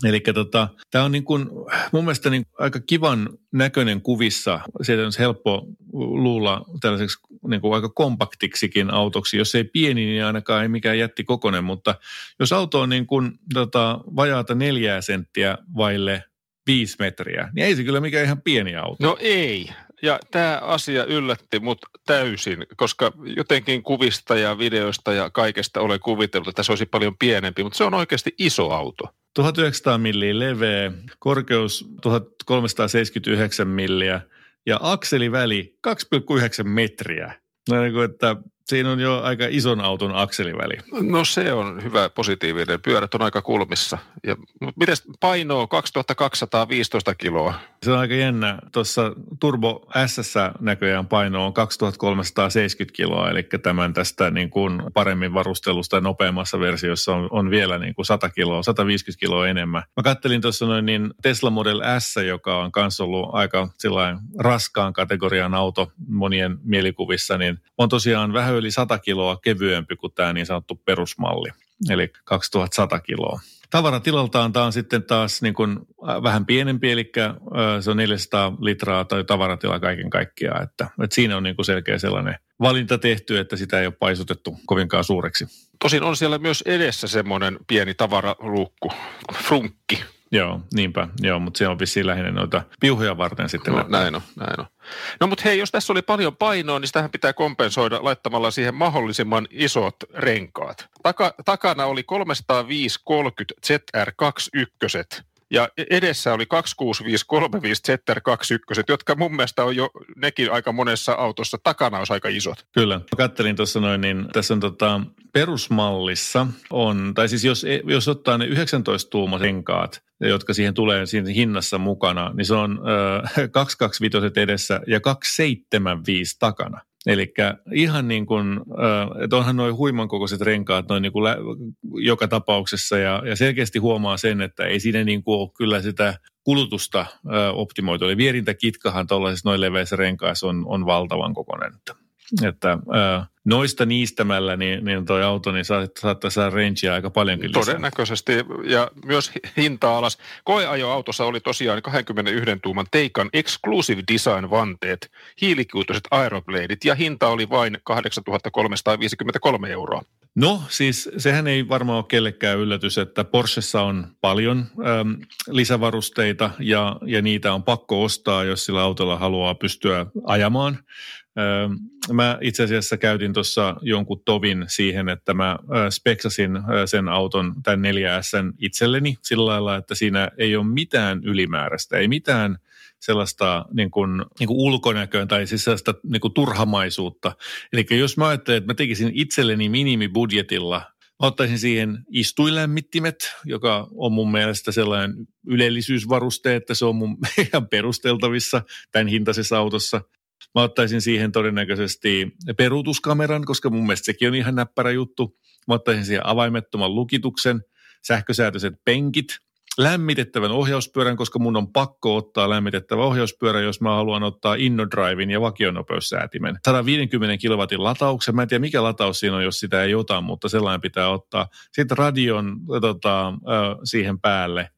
Eli tota, tämä on niin kuin, mun mielestä niin aika kivan näköinen kuvissa. Sieltä on helppo luulla tällaiseksi niin kuin aika kompaktiksikin autoksi. Jos ei pieni, niin ainakaan ei mikään jätti kokonen, mutta jos auto on niin kuin, tota, vajaata neljää senttiä vaille viisi metriä, niin ei se kyllä mikään ihan pieni auto. No ei. Ja tämä asia yllätti mut täysin, koska jotenkin kuvista ja videoista ja kaikesta olen kuvitellut, että se olisi paljon pienempi, mutta se on oikeasti iso auto. 1900 milliä leveä, korkeus 1379 milliä ja akseliväli 2,9 metriä. No niin kuin, että siinä on jo aika ison auton akseliväli. No se on hyvä positiivinen. Pyörät on aika kulmissa. Ja, mutta miten painoa 2215 kiloa? Se on aika jännä. Tuossa Turbo S näköjään paino on 2370 kiloa, eli tämän tästä niin kuin paremmin varustelusta ja nopeammassa versiossa on, on vielä niin kuin 100 kiloa, 150 kiloa enemmän. Mä kattelin tuossa noin niin Tesla Model S, joka on myös ollut aika raskaan kategorian auto monien mielikuvissa, niin on tosiaan vähän yli 100 kiloa kevyempi kuin tämä niin sanottu perusmalli, eli 2100 kiloa. Tavaratilaltaan tämä on sitten taas niin kuin vähän pienempi, eli se on 400 litraa tai tavaratila kaiken kaikkiaan. Että, että siinä on niin kuin selkeä sellainen valinta tehty, että sitä ei ole paisutettu kovinkaan suureksi. Tosin on siellä myös edessä semmoinen pieni tavaraluukku, frunkki, Joo, niinpä. Joo, mutta se on vissiin lähinnä noita piuhoja varten sitten. No, näin on, näin on. No mutta hei, jos tässä oli paljon painoa, niin sitähän pitää kompensoida laittamalla siihen mahdollisimman isot renkaat. Taka, takana oli 305-30 ZR21 ja edessä oli 26535 ZR21, jotka mun mielestä on jo nekin aika monessa autossa takana olisi aika isot. Kyllä. Mä kattelin tuossa noin, niin tässä on tota, perusmallissa on, tai siis jos, jos ottaa ne 19 tuuma renkaat, jotka siihen tulee siinä hinnassa mukana, niin se on äh, <laughs> 225 edessä ja 275 takana. Eli ihan niin kuin, että onhan noin huiman kokoiset renkaat noin niin kuin lä- joka tapauksessa ja, ja selkeästi huomaa sen, että ei siinä niin kuin ole kyllä sitä kulutusta optimoitu. Eli vierintäkitkahan tuollaisessa noin leveissä renkaissa on, on valtavan kokoinen. Että, että noista niistämällä, niin, niin toi auto niin saattaa saada rangea aika paljonkin lisää. Todennäköisesti, ja myös hinta alas. Koeajoautossa oli tosiaan 21 tuuman Teikan Exclusive Design vanteet, hiilikuituiset aerobladeit, ja hinta oli vain 8353 euroa. No siis sehän ei varmaan ole kellekään yllätys, että Porschessa on paljon äm, lisävarusteita ja, ja niitä on pakko ostaa, jos sillä autolla haluaa pystyä ajamaan. Mä itse asiassa käytin tuossa jonkun tovin siihen, että mä speksasin sen auton, tämän 4S itselleni sillä lailla, että siinä ei ole mitään ylimääräistä, ei mitään – sellaista niin kuin, niin kuin ulkonäköä tai siis sellaista niin kuin turhamaisuutta. Eli jos mä ajattelen, että mä tekisin itselleni minimibudjetilla Mä ottaisin siihen istuinlämmittimet, joka on mun mielestä sellainen ylellisyysvaruste, että se on mun <laughs> ihan perusteltavissa tämän hintaisessa autossa. Mä ottaisin siihen todennäköisesti peruutuskameran, koska mun mielestä sekin on ihan näppärä juttu. Mä ottaisin siihen avaimettoman lukituksen, sähkösäätöiset penkit – lämmitettävän ohjauspyörän, koska mun on pakko ottaa lämmitettävä ohjauspyörä, jos mä haluan ottaa InnoDrivein ja vakionopeussäätimen. 150 kilowatin latauksen, mä en tiedä mikä lataus siinä on, jos sitä ei ota, mutta sellainen pitää ottaa. Sitten radion tota, siihen päälle.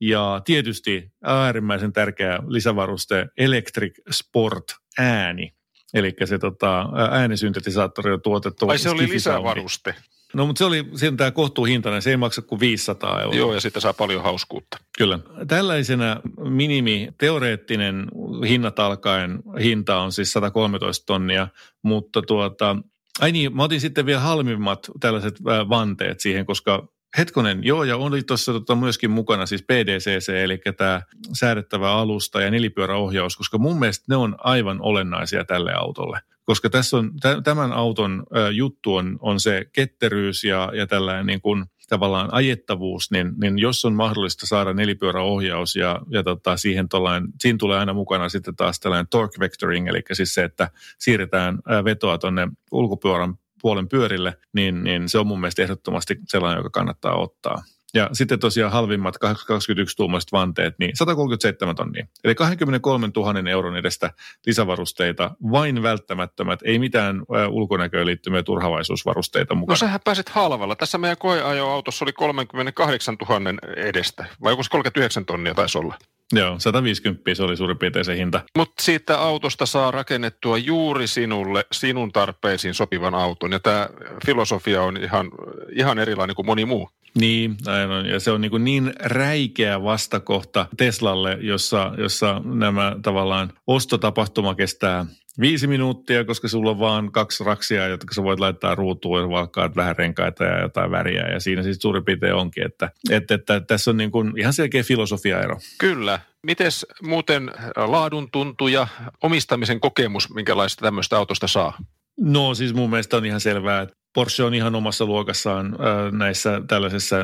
Ja tietysti äärimmäisen tärkeä lisävaruste Electric Sport ääni. Eli se tota, äänisyntetisaattori on tuotettu. Ai se oli lisävaruste. No mutta se oli tämä kohtuuhintainen, se ei maksa kuin 500 euroa. Joo, ja sitten saa paljon hauskuutta. Kyllä. Tällaisena minimi teoreettinen hinnat alkaen hinta on siis 113 tonnia, mutta tuota, ai niin, mä otin sitten vielä halvimmat tällaiset vanteet siihen, koska Hetkonen, joo, ja oli tuossa tota myöskin mukana siis PDCC, eli tämä säädettävä alusta ja nelipyöräohjaus, koska mun mielestä ne on aivan olennaisia tälle autolle. Koska tässä on, tämän auton juttu on, on se ketteryys ja, ja tällainen niin kuin tavallaan ajettavuus, niin, niin jos on mahdollista saada nelipyöräohjaus ja, ja tota, siihen tollain, siinä tulee aina mukana sitten taas tällainen torque vectoring, eli siis se, että siirretään vetoa tuonne ulkopyörän puolen pyörille, niin, niin se on mun mielestä ehdottomasti sellainen, joka kannattaa ottaa. Ja sitten tosiaan halvimmat 21 tuumaiset vanteet, niin 137 tonnia. Eli 23 000 euron edestä lisävarusteita, vain välttämättömät, ei mitään ulkonäköön liittyviä turhavaisuusvarusteita mukana. No sähän pääsit halvalla. Tässä meidän koeajo-autossa oli 38 000 edestä, vai onko 39 tonnia taisi olla? Joo, 150 se oli suurin piirtein se hinta. Mutta siitä autosta saa rakennettua juuri sinulle, sinun tarpeisiin sopivan auton. Ja tämä filosofia on ihan, ihan erilainen kuin moni muu. Niin, aivan. Ja se on niin, kuin niin räikeä vastakohta Teslalle, jossa, jossa nämä tavallaan ostotapahtuma kestää viisi minuuttia, koska sulla on vaan kaksi raksia, jotka sä voit laittaa ruutuun ja valkkaat vähän renkaita ja jotain väriä. Ja siinä siis suurin piirtein onkin, että, että, että tässä on niin kuin ihan selkeä filosofiaero. Kyllä. Mites muuten laadun tuntuja, omistamisen kokemus, minkälaista tämmöistä autosta saa? No siis mun mielestä on ihan selvää, että Porsche on ihan omassa luokassaan näissä tällaisissa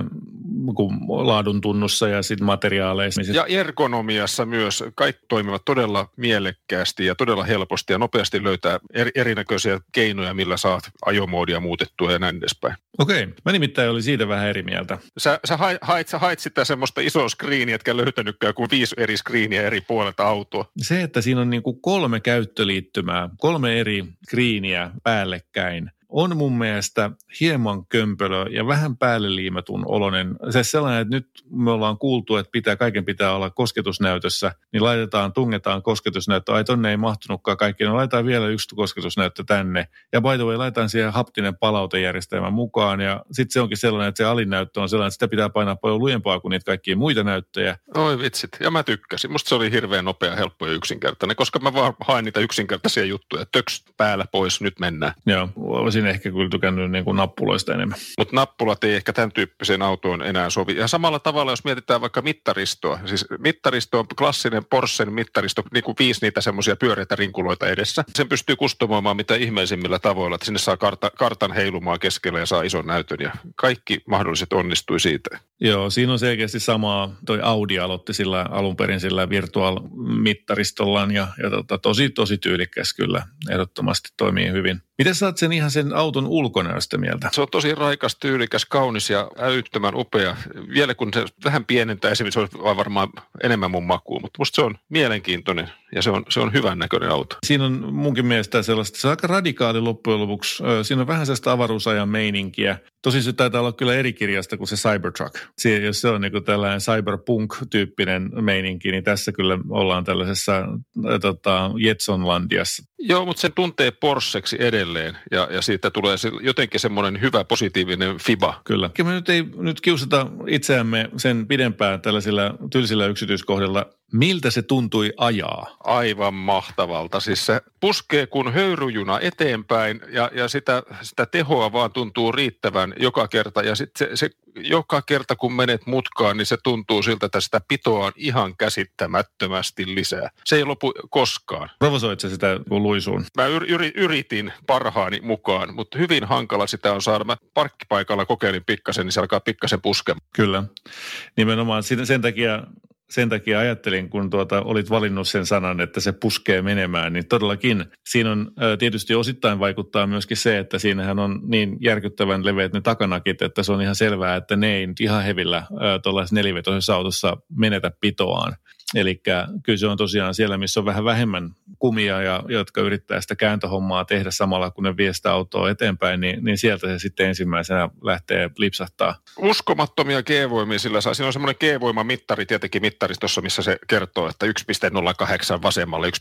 laadun tunnussa ja sitten materiaaleissa. Ja ergonomiassa myös. Kaikki toimivat todella mielekkäästi ja todella helposti ja nopeasti löytää erinäköisiä keinoja, millä saat ajomoodia muutettua ja näin edespäin. Okei, mä nimittäin olin siitä vähän eri mieltä. Sä, sä, hait, sä hait sitä semmoista isoa screeniä, etkä löytänytkään kuin viisi eri screeniä eri puolelta autoa. Se, että siinä on niin kuin kolme käyttöliittymää, kolme eri screeniä päällekkäin, on mun mielestä hieman kömpelö ja vähän päälle liimatun olonen. Se sellainen, että nyt me ollaan kuultu, että pitää, kaiken pitää olla kosketusnäytössä, niin laitetaan, tungetaan kosketusnäyttö. Ai tonne ei mahtunutkaan kaikki, no laitetaan vielä yksi kosketusnäyttö tänne. Ja by the way, laitetaan siihen haptinen palautejärjestelmä mukaan ja sitten se onkin sellainen, että se alinnäyttö on sellainen, että sitä pitää painaa paljon lujempaa kuin niitä kaikkia muita näyttöjä. Oi vitsit, ja mä tykkäsin. Musta se oli hirveän nopea, helppo ja yksinkertainen, koska mä vaan haen niitä yksinkertaisia juttuja. Töks päällä pois, nyt mennään. Joo, olisin ehkä kyllä tykännyt niin kuin nappuloista enemmän. Mutta nappulat ei ehkä tämän tyyppiseen autoon enää sovi. Ja samalla tavalla, jos mietitään vaikka mittaristoa, siis mittaristo on klassinen Porschen mittaristo, niin kuin viisi niitä semmoisia pyöreitä rinkuloita edessä. Sen pystyy kustomoimaan mitä ihmeisimmillä tavoilla, että sinne saa karta, kartan heilumaan keskellä ja saa ison näytön ja kaikki mahdolliset onnistui siitä. Joo, siinä on selkeästi samaa. Toi Audi aloitti sillä alun perin sillä virtual-mittaristollaan ja, ja tota, tosi, tosi tyylikkäs kyllä. Ehdottomasti toimii hyvin. Miten oot sen ihan sen auton ulkonäöstä mieltä? Se on tosi raikas, tyylikäs, kaunis ja älyttömän upea. Vielä kun se vähän pienentää esimerkiksi, se on varmaan enemmän mun makuun, mutta musta se on mielenkiintoinen ja se on, se on hyvän näköinen auto. Siinä on munkin mielestä sellaista, se on aika radikaali loppujen lopuksi. Siinä on vähän sellaista avaruusajan meininkiä. Tosin se taitaa olla kyllä eri kirjasta kuin se Cybertruck. Siinä, jos se on niin tällainen cyberpunk-tyyppinen meininki, niin tässä kyllä ollaan tällaisessa tota, Jetsonlandiassa. Joo, mutta se tuntee Porscheksi edelleen ja, ja siitä tulee se, jotenkin semmoinen hyvä positiivinen fiba. Kyllä. Me nyt ei nyt kiusata itseämme sen pidempään tällaisilla tylsillä yksityiskohdilla. Miltä se tuntui ajaa? Aivan mahtavalta. Siis se puskee kun höyryjuna eteenpäin ja, ja sitä, sitä tehoa vaan tuntuu riittävän joka kerta. Ja sitten se, se joka kerta kun menet mutkaan, niin se tuntuu siltä, että sitä pitoa on ihan käsittämättömästi lisää. Se ei lopu koskaan. Provosoit sä sitä luisuun? Mä yr- yritin parhaani mukaan, mutta hyvin hankala sitä on saada. Mä parkkipaikalla kokeilin pikkasen, niin se alkaa pikkasen puskemaan. Kyllä. Nimenomaan sen takia sen takia ajattelin, kun tuota, olit valinnut sen sanan, että se puskee menemään, niin todellakin siinä on tietysti osittain vaikuttaa myöskin se, että siinähän on niin järkyttävän leveät ne takanakit, että se on ihan selvää, että ne ei nyt ihan hevillä tuollaisessa nelivetoisessa autossa menetä pitoaan. Eli kyllä se on tosiaan siellä, missä on vähän vähemmän kumia, ja, jotka yrittää sitä kääntöhommaa tehdä samalla, kun ne vie sitä autoa eteenpäin, niin, niin sieltä se sitten ensimmäisenä lähtee lipsahtaa. Uskomattomia G-voimia sillä saa. Siinä on semmoinen G-voimamittari tietenkin mittaristossa, missä se kertoo, että 1.08 vasemmalle, 1.09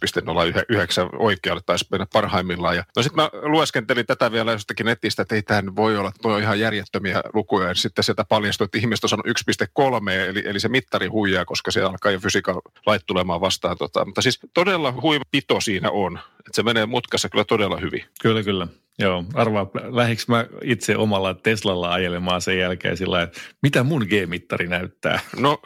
oikealle taisi mennä parhaimmillaan. Ja, no sitten mä lueskentelin tätä vielä jostakin netistä, että ei tämä voi olla, toi on ihan järjettömiä lukuja. Ja sitten sieltä paljastui, että ihmiset on sanonut 1.3, eli, eli se mittari huijaa, koska se alkaa jo fysiikan lait tulemaan vastaan. Tota. Mutta siis todella huima pito siinä on. Että se menee mutkassa kyllä todella hyvin. Kyllä, kyllä. Joo, arvaa, lähdikö mä itse omalla Teslalla ajelemaan sen jälkeen sillä että mitä mun G-mittari näyttää? No,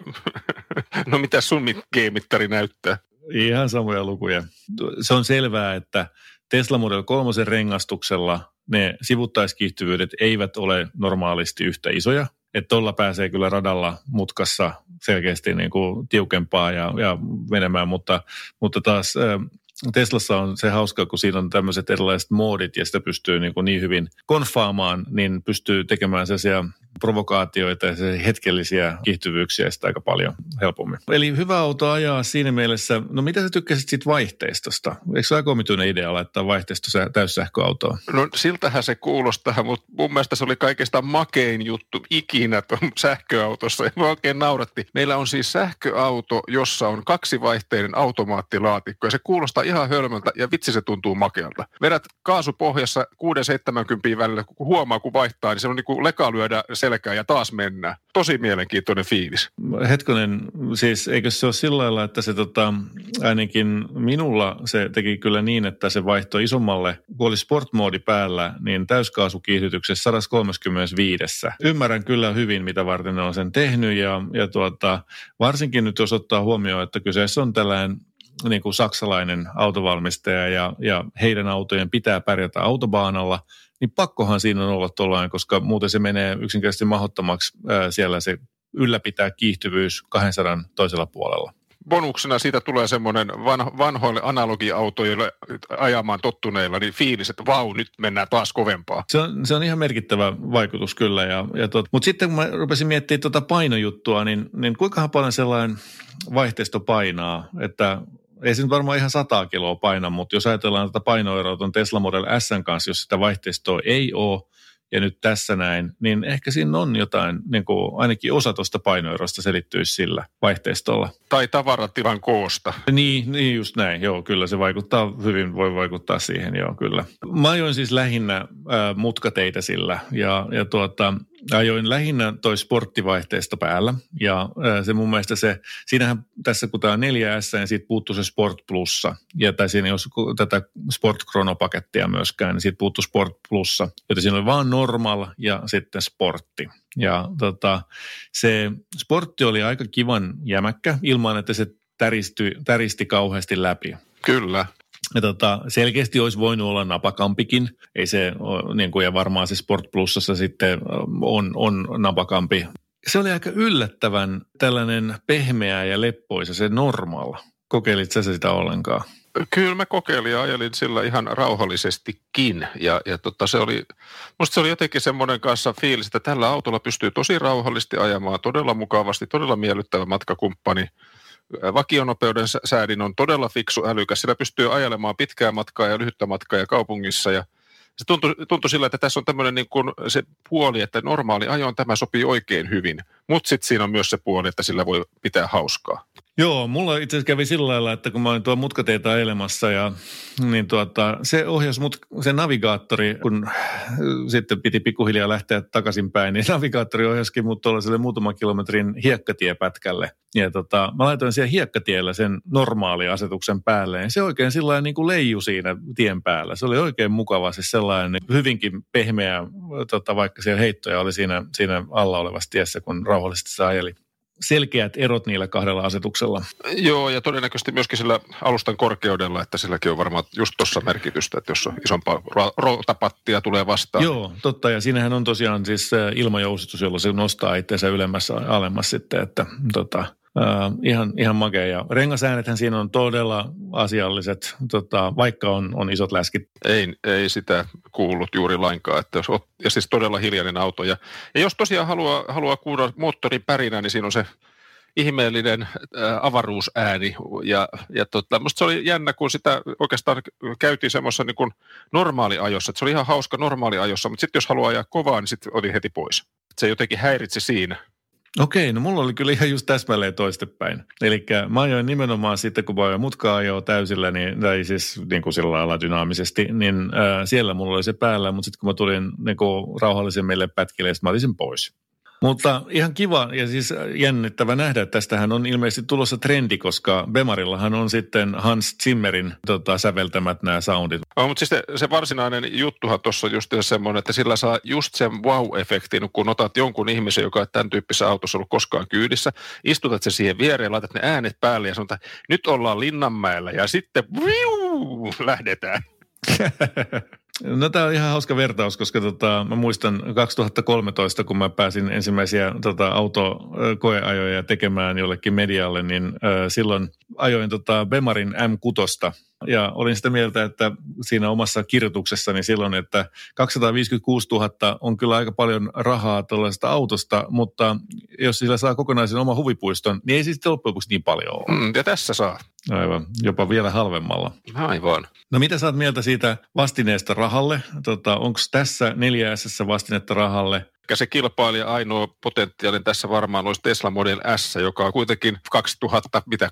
<laughs> no mitä sun G-mittari näyttää? Ihan samoja lukuja. Se on selvää, että Tesla Model 3 rengastuksella ne sivuttaiskiihtyvyydet eivät ole normaalisti yhtä isoja, että tuolla pääsee kyllä radalla mutkassa selkeästi niin kuin tiukempaa ja, ja menemään, mutta, mutta taas Teslassa on se hauska, kun siinä on tämmöiset erilaiset moodit ja sitä pystyy niin, kuin niin hyvin konfaamaan, niin pystyy tekemään sellaisia provokaatioita ja hetkellisiä kiihtyvyyksiä sitä aika paljon helpommin. Eli hyvä auto ajaa siinä mielessä. No mitä sä tykkäsit siitä vaihteistosta? Eikö se aika omituinen idea laittaa vaihteisto täyssähköautoon? No siltähän se kuulostaa, mutta mun mielestä se oli kaikista makein juttu ikinä tuon sähköautossa. Ja oikein nauratti. Meillä on siis sähköauto, jossa on kaksivaihteinen automaattilaatikko ja se kuulostaa ihan hölmöltä ja vitsi se tuntuu makealta. Vedät kaasupohjassa 6-70 välillä, kun huomaa kun vaihtaa, niin se on niin kuin leka lyödä selkään ja taas mennään. Tosi mielenkiintoinen fiilis. Hetkonen, siis eikö se ole sillä lailla, että se tota, ainakin minulla se teki kyllä niin, että se vaihtoi isommalle, kun oli sportmoodi päällä, niin täyskaasukiihdytyksessä 135. Ymmärrän kyllä hyvin, mitä varten ne on sen tehnyt ja, ja tuota, varsinkin nyt jos ottaa huomioon, että kyseessä on tällainen niin kuin saksalainen autovalmistaja ja, ja heidän autojen pitää pärjätä autobaanalla, niin pakkohan siinä on olla tuollainen, koska muuten se menee yksinkertaisesti mahdottomaksi ää, siellä se ylläpitää kiihtyvyys 200 toisella puolella bonuksena siitä tulee semmoinen vanho, vanhoille analogiautoille ajamaan tottuneilla, niin fiilis, että vau, nyt mennään taas kovempaa. Se on, se on ihan merkittävä vaikutus kyllä. Ja, ja tot, mutta sitten kun mä rupesin miettimään tuota painojuttua, niin, niin kuinka paljon sellainen vaihteisto painaa, että ei se nyt varmaan ihan sataa kiloa paina, mutta jos ajatellaan tätä painoeroa tuon Tesla Model S kanssa, jos sitä vaihteistoa ei ole, ja nyt tässä näin, niin ehkä siinä on jotain, niin kuin ainakin osa tuosta painoerosta selittyisi sillä vaihteistolla. Tai tavaratilan koosta. Niin, niin just näin, joo, kyllä se vaikuttaa hyvin, voi vaikuttaa siihen, joo, kyllä. Mä ajoin siis lähinnä äh, mutkateitä sillä, ja, ja tuota, ajoin lähinnä toi sporttivaihteesta päällä ja se mun mielestä se, siinähän tässä kun tämä on 4S, niin siitä puuttuu se Sport Plussa ja tai siinä ei ole tätä Sport Chrono-pakettia myöskään, niin siitä puuttuu Sport Plussa, joten siinä oli vaan normal ja sitten sportti. Ja tota, se sportti oli aika kivan jämäkkä ilman, että se täristi, täristi kauheasti läpi. Kyllä. Ja tota, selkeästi olisi voinut olla napakampikin. Ei se, niin kuin, ja varmaan se Sport Plusassa sitten on, on napakampi se oli aika yllättävän tällainen pehmeä ja leppoisa, se normaal. Kokeilit sä sitä ollenkaan? Kyllä mä kokeilin ja ajelin sillä ihan rauhallisestikin. Ja, ja tota, se oli, musta se oli jotenkin semmoinen kanssa fiilis, että tällä autolla pystyy tosi rauhallisesti ajamaan, todella mukavasti, todella miellyttävä matkakumppani. Vakionopeuden säädin on todella fiksu älykäs. Sillä pystyy ajelemaan pitkää matkaa ja lyhyttä matkaa ja kaupungissa ja se tuntui, tuntui sillä, että tässä on tämmöinen niin kuin se puoli, että normaali ajoon tämä sopii oikein hyvin. Mutta sitten siinä on myös se puoli, että sillä voi pitää hauskaa. Joo, mulla itse asiassa kävi sillä lailla, että kun mä olin tuo mutkateita ailemassa ja niin tuota, se ohjasi mut, se navigaattori, kun sitten piti pikkuhiljaa lähteä takaisinpäin, niin <laughs> navigaattori ohjasikin mut tuollaiselle muutaman kilometrin hiekkatiepätkälle. Ja tota, mä laitoin siellä hiekkatiellä sen normaaliasetuksen päälle. Ja se oikein sillä niin kuin leiju siinä tien päällä. Se oli oikein mukava, siis sellainen hyvinkin pehmeä, tota, vaikka siellä heittoja oli siinä, siinä alla olevassa tiessä, kun rauhallisesti se ajeli selkeät erot niillä kahdella asetuksella. Joo, ja todennäköisesti myöskin sillä alustan korkeudella, että silläkin on varmaan just tuossa merkitystä, että jos on isompaa routapattia tulee vastaan. Joo, totta, ja siinähän on tosiaan siis ilmajousitus, jolla se nostaa itseensä ylemmässä alemmas sitten, että tota, Uh, ihan, ihan makea. Ja rengasäänethän siinä on todella asialliset, tota, vaikka on, on isot läskit. Ei, ei sitä kuullut juuri lainkaan. Että jos, ja siis todella hiljainen auto. Ja, ja jos tosiaan haluaa, haluaa kuulla moottorin pärinä, niin siinä on se ihmeellinen äh, avaruusääni. Ja, ja tota, musta se oli jännä, kun sitä oikeastaan käytiin semmoisessa niin normaaliajossa. Että se oli ihan hauska normaaliajossa, mutta sitten jos haluaa ajaa kovaa, niin sitten oli heti pois. Se jotenkin häiritsi siinä. Okei, no mulla oli kyllä ihan just täsmälleen toistepäin. Eli mä ajoin nimenomaan sitten, kun mä ajoin mutkaa ajoa täysillä, niin, tai siis niin kuin sillä lailla dynaamisesti, niin äh, siellä mulla oli se päällä, mutta sitten kun mä tulin niin kuin rauhallisemmille pätkille, mä otin sen pois. Mutta ihan kiva ja siis jännittävä nähdä, että tästähän on ilmeisesti tulossa trendi, koska Bemarillahan on sitten Hans Zimmerin tota, säveltämät nämä soundit. No, mutta siis se, se varsinainen juttuhan tuossa on just semmoinen, että sillä saa just sen wow-efektin, kun otat jonkun ihmisen, joka on tämän tyyppisessä autossa ollut koskaan kyydissä, istutat se siihen viereen, laitat ne äänet päälle ja sanotaan, nyt ollaan Linnanmäellä ja sitten viu, lähdetään. <laughs> No tämä on ihan hauska vertaus, koska tota, mä muistan 2013, kun mä pääsin ensimmäisiä tota, autokoeajoja tekemään jollekin medialle, niin äh, silloin ajoin tota Bemarin M6 ja olin sitä mieltä, että siinä omassa kirjoituksessani silloin, että 256 000 on kyllä aika paljon rahaa tällaisesta autosta, mutta jos sillä saa kokonaisen oma huvipuiston, niin ei siis loppujen lopuksi niin paljon ole. Mm, ja tässä saa. Aivan, jopa vielä halvemmalla. Aivan. No mitä saat mieltä siitä vastineesta rahalle? Tota, Onko tässä 4 S vastinetta rahalle? Se kilpailija ainoa potentiaalin tässä varmaan olisi Tesla Model S, joka on kuitenkin 2000, mitä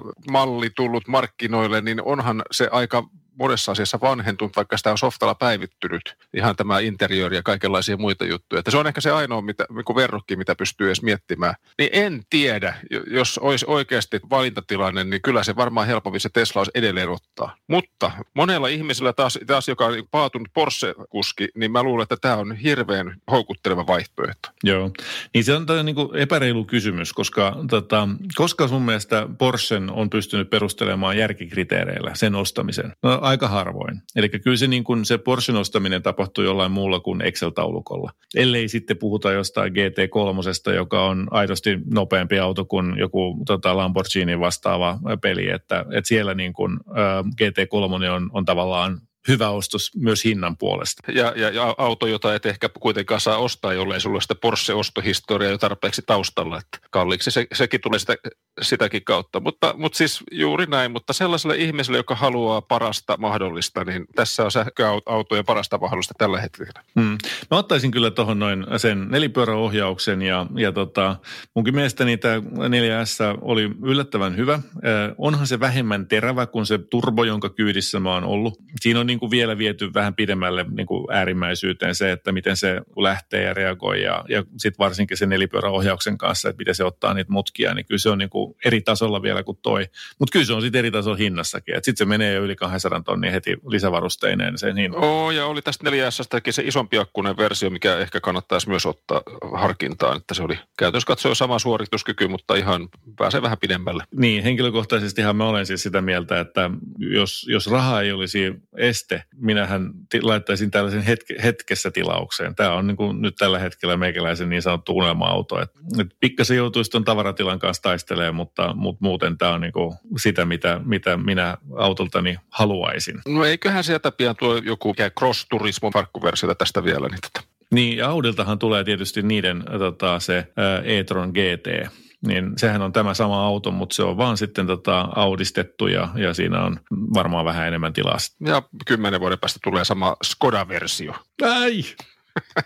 12-13 malli tullut markkinoille, niin onhan se aika monessa asiassa vanhentunut, vaikka sitä on softalla päivittynyt. Ihan tämä interiöri ja kaikenlaisia muita juttuja. Että se on ehkä se ainoa mitä, niin verrokki, mitä pystyy edes miettimään. Niin en tiedä, jos olisi oikeasti valintatilanne, niin kyllä se varmaan helpompi se Tesla olisi edelleen ottaa. Mutta monella ihmisellä taas, taas joka on paatunut Porsche-kuski, niin mä luulen, että tämä on hirveän houkutteleva vaihtoehto. Joo, niin se on niin kuin epäreilu kysymys, koska tota, koska sun mielestä Porsche on pystynyt perustelemaan järkikriteereillä sen ostamisen? No aika harvoin. Eli kyllä se, niin kuin se Porsche nostaminen tapahtuu jollain muulla kuin Excel-taulukolla. Ellei sitten puhuta jostain GT3, joka on aidosti nopeampi auto kuin joku tota, Lamborghini vastaava peli, että, että siellä niin kuin, ä, GT3 on, on tavallaan hyvä ostos myös hinnan puolesta. Ja, ja, ja auto, jota et ehkä kuitenkaan saa ostaa, jollei sulla sitä Porsche-ostohistoriaa jo tarpeeksi taustalla. Että kalliiksi se, sekin tulee sitä, sitäkin kautta. Mutta, mutta siis juuri näin, mutta sellaiselle ihmiselle, joka haluaa parasta mahdollista, niin tässä on sähköautojen parasta mahdollista tällä hetkellä. Hmm. Mä ottaisin kyllä tuohon noin sen nelipyöräohjauksen ja, ja tota, munkin mielestäni tämä 4S oli yllättävän hyvä. Eh, onhan se vähemmän terävä kuin se turbo, jonka kyydissä mä oon ollut. Siinä on niin kuin vielä viety vähän pidemmälle niin kuin äärimmäisyyteen se, että miten se lähtee ja reagoi ja, ja sitten varsinkin se nelipyöräohjauksen kanssa, että miten se ottaa niitä mutkia, niin kyllä se on niin kuin kuin eri tasolla vielä kuin toi. Mutta kyllä se on sitten eri tasolla hinnassakin. Sitten se menee jo yli 200 tonnia heti lisävarusteineen sen hinnan. Oo, ja oli tästä 4S se isompi akkunen versio, mikä ehkä kannattaisi myös ottaa harkintaan, että se oli käytännössä katsoen sama suorituskyky, mutta ihan pääsee vähän pidemmälle. Niin, henkilökohtaisestihan mä olen siis sitä mieltä, että jos, jos raha ei olisi este, minähän ti- laittaisin tällaisen hetke, hetkessä tilaukseen. Tämä on niin kuin nyt tällä hetkellä meikäläisen niin sanottu unelma-auto. Et, et pikkasen joutuisi tuon tavaratilan kanssa taistelemaan, mutta, mutta muuten tämä on niin kuin sitä, mitä, mitä minä autoltani haluaisin. No eiköhän sieltä pian tuo joku Cross Turismo farkkuversiota tästä vielä. Niin, tota. niin ja Audiltahan tulee tietysti niiden tota, se e-tron GT, niin sehän on tämä sama auto, mutta se on vaan sitten tota audistettu ja, ja siinä on varmaan vähän enemmän tilaa. Ja kymmenen vuoden päästä tulee sama Skoda-versio. Ai!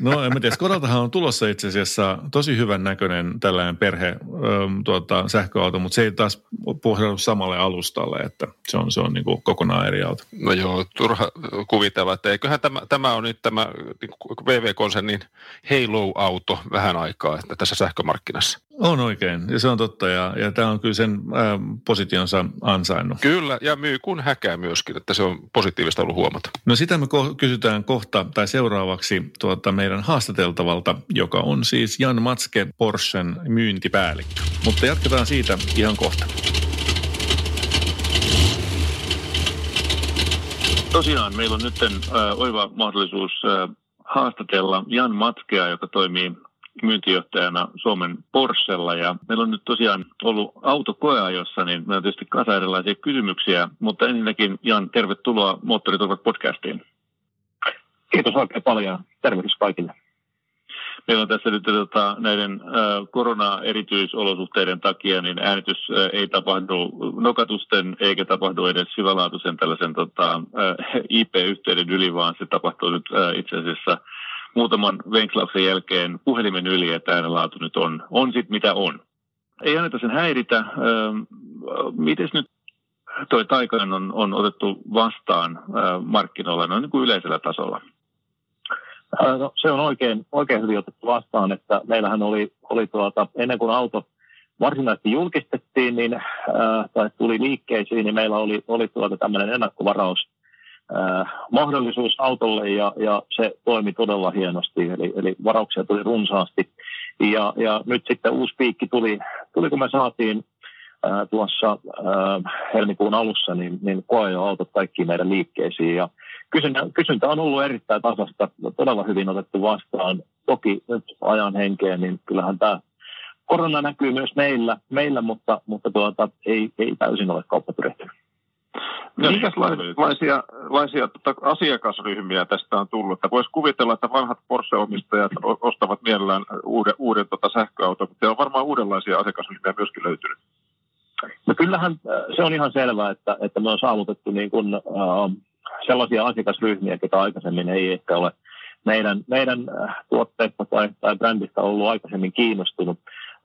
No en mä tiedä, Skodaltahan on tulossa itse asiassa tosi hyvän näköinen tällainen perhe ö, tuota, sähköauto, mutta se ei taas pohjaudu samalle alustalle, että se on, se on niin kuin kokonaan eri auto. No joo, turha kuvitella, että eiköhän tämä, tämä on nyt tämä VV-konsernin Halo-auto vähän aikaa että tässä sähkömarkkinassa. On oikein, ja se on totta, ja, ja tämä on kyllä sen ää, positionsa ansainnut. Kyllä, ja myy kun häkää myöskin, että se on positiivista ollut huomata. No sitä me ko- kysytään kohta tai seuraavaksi tuota meidän haastateltavalta, joka on siis Jan Matske, Porschen myyntipäällikkö. Mutta jatketaan siitä ihan kohta. Tosiaan meillä on nyt äh, oiva mahdollisuus äh, haastatella Jan Matkea, joka toimii myyntijohtajana Suomen Porschella. Ja meillä on nyt tosiaan ollut autokoeajossa, niin meillä on tietysti kasa erilaisia kysymyksiä. Mutta ensinnäkin Jan, tervetuloa Moottoriturvat podcastiin. Kiitos oikein paljon. Tervehdys kaikille. Meillä on tässä nyt tota, näiden korona-erityisolosuhteiden takia, niin äänitys ei tapahdu nokatusten eikä tapahdu edes hyvälaatuisen tällaisen tota, IP-yhteyden yli, vaan se tapahtuu nyt itse asiassa muutaman venkslauksen jälkeen puhelimen yli, että äänenlaatu nyt on, on sit mitä on. Ei anneta sen häiritä. Miten nyt toi Taikan on, on otettu vastaan markkinoilla noin niin kuin yleisellä tasolla? No, se on oikein, oikein hyvin otettu vastaan, että meillähän oli, oli tuota, ennen kuin auto varsinaisesti julkistettiin niin, äh, tai tuli liikkeisiin, niin meillä oli, oli tuota tämmöinen ennakkovaraus äh, mahdollisuus autolle ja, ja, se toimi todella hienosti, eli, eli varauksia tuli runsaasti. Ja, ja nyt sitten uusi piikki tuli, tuli kun me saatiin äh, tuossa äh, helmikuun alussa, niin, niin koeajo-autot kaikkiin meidän liikkeisiin ja kysyntä, kysyntä on ollut erittäin tasasta, todella hyvin otettu vastaan. Toki nyt ajan henkeen, niin kyllähän tämä korona näkyy myös meillä, meillä mutta, mutta tuota, ei, ei täysin ole kauppa tyrehtynyt. Minkälaisia laisia, tota, asiakasryhmiä tästä on tullut? Että voisi kuvitella, että vanhat Porsche-omistajat ostavat mielellään uuden, uuden tota, sähköauton, mutta on varmaan uudenlaisia asiakasryhmiä myöskin löytynyt. No kyllähän se on ihan selvää, että, että me on saavutettu niin kuin, äh, sellaisia asiakasryhmiä, joita aikaisemmin ei ehkä ole meidän, meidän äh, tuotteista tai, tai brändistä ollut aikaisemmin kiinnostunut.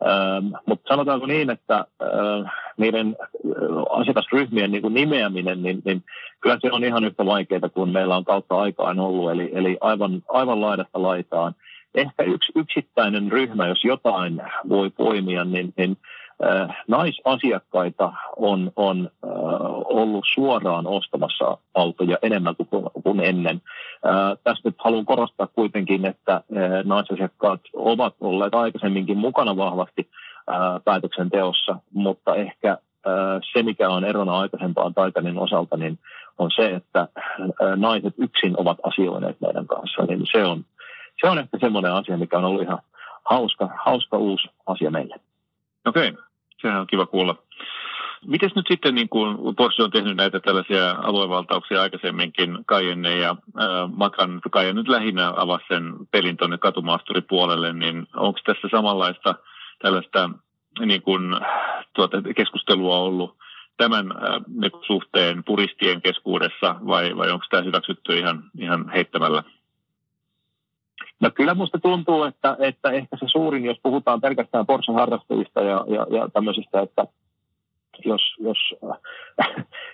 Ähm, mutta sanotaanko niin, että äh, niiden äh, asiakasryhmien niin kuin nimeäminen, niin, niin kyllä se on ihan yhtä vaikeaa kuin meillä on kautta aikaan ollut, eli, eli aivan, aivan laidasta laitaan. Ehkä yksi yksittäinen ryhmä, jos jotain voi poimia, niin, niin naisasiakkaita on, on ollut suoraan ostamassa autoja enemmän kuin, ennen. Äh, tässä nyt haluan korostaa kuitenkin, että naisasiakkaat ovat olleet aikaisemminkin mukana vahvasti päätöksenteossa, mutta ehkä se, mikä on erona aikaisempaan Taikanin osalta, niin on se, että naiset yksin ovat asioineet meidän kanssa. Niin se on, se on ehkä semmoinen asia, mikä on ollut ihan hauska, hauska uusi asia meille. Okei, okay. sehän on kiva kuulla. Miten nyt sitten, niin kuin Porsche on tehnyt näitä tällaisia aluevaltauksia aikaisemminkin, Cayenne ja äh, Makan, Cayenne nyt lähinnä avasi sen pelin tuonne katumaasturipuolelle, niin onko tässä samanlaista tällaista niin kuin, tuota, keskustelua ollut tämän äh, suhteen puristien keskuudessa vai, vai onko tämä hyväksytty ihan, ihan heittämällä? No kyllä minusta tuntuu, että, että ehkä se suurin, jos puhutaan pelkästään Porsche-harrastajista ja, ja, ja tämmöisistä, että jos, jos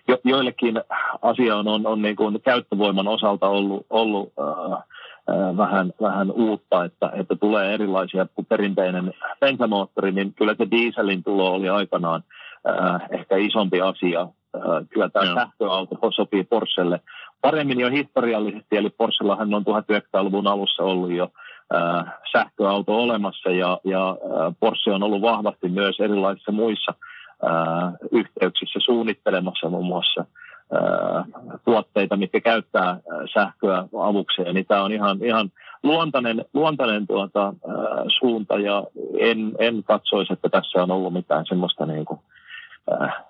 jo, joillekin asia on, on, on niin kuin käyttövoiman osalta ollut, ollut äh, vähän, vähän uutta, että, että tulee erilaisia kuin perinteinen bensamoottori, niin kyllä se dieselin tulo oli aikanaan äh, ehkä isompi asia. Äh, kyllä tämä sähköauto sopii Porschelle. Paremmin jo historiallisesti, eli Porschellahan on 1900-luvun alussa ollut jo äh, sähköauto olemassa ja, ja äh, Porsche on ollut vahvasti myös erilaisissa muissa äh, yhteyksissä suunnittelemassa muun muassa tuotteita, mitkä käyttää äh, sähköä avukseen, niin tämä on ihan, ihan luontainen, luontainen tuota, suunta ja en, en katsoisi, että tässä on ollut mitään semmoista niin kuin, äh,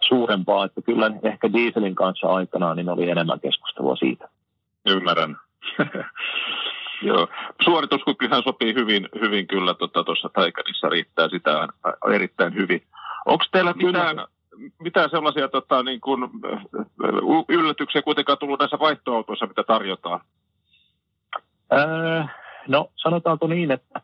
suurempaa, että kyllä ehkä dieselin kanssa aikanaan niin oli enemmän keskustelua siitä. Ymmärrän. <laughs> Joo. Suorituskykyhän sopii hyvin, hyvin kyllä tuossa tota, Taikanissa, riittää sitä erittäin hyvin. Onko teillä mitään, mitään sellaisia tota, niin kuin, yllätyksiä kuitenkaan tullut näissä vaihtoautoissa, mitä tarjotaan? Öö, no sanotaanko niin, että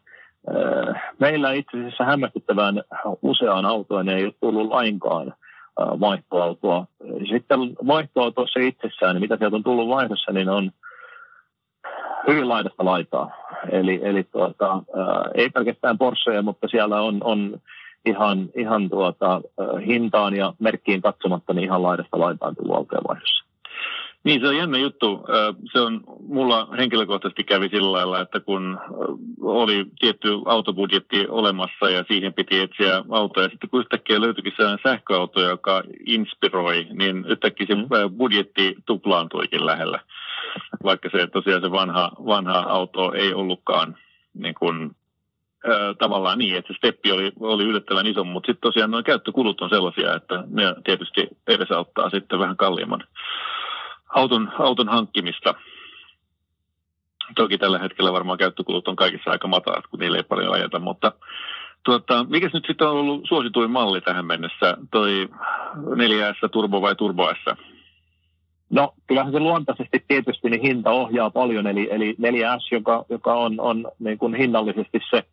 öö, meillä itse asiassa hämmästyttävän useaan autoon ei ole tullut lainkaan vaihtoautoa. Sitten vaihtoautossa itsessään, niin mitä sieltä on tullut vaihdossa, niin on hyvin laidasta laitaa. Eli, eli tuota, ää, ei pelkästään Porscheja, mutta siellä on, on ihan, ihan tuota, hintaan ja merkkiin katsomatta niin ihan laidasta laitaan tullut autojen vaihdossa. Niin, se on jännä juttu. Se on, mulla henkilökohtaisesti kävi sillä lailla, että kun oli tietty autobudjetti olemassa ja siihen piti etsiä autoja, sitten kun yhtäkkiä löytyikin sellainen sähköauto, joka inspiroi, niin yhtäkkiä se mm. budjetti tuplaantuikin lähellä. Vaikka se tosiaan se vanha, vanha auto ei ollutkaan niin kuin, tavallaan niin, että se steppi oli, oli yllättävän iso, mutta sitten tosiaan nuo käyttökulut on sellaisia, että ne tietysti edesauttaa sitten vähän kalliimman auton, auton hankkimista. Toki tällä hetkellä varmaan käyttökulut on kaikissa aika matalat, kun niille ei paljon ajeta, mutta tuota, mikä nyt sitten on ollut suosituin malli tähän mennessä, toi 4S Turbo vai Turbo S? No kyllähän se luontaisesti tietysti niin hinta ohjaa paljon, eli, eli 4S, joka, joka on, on niin kuin hinnallisesti se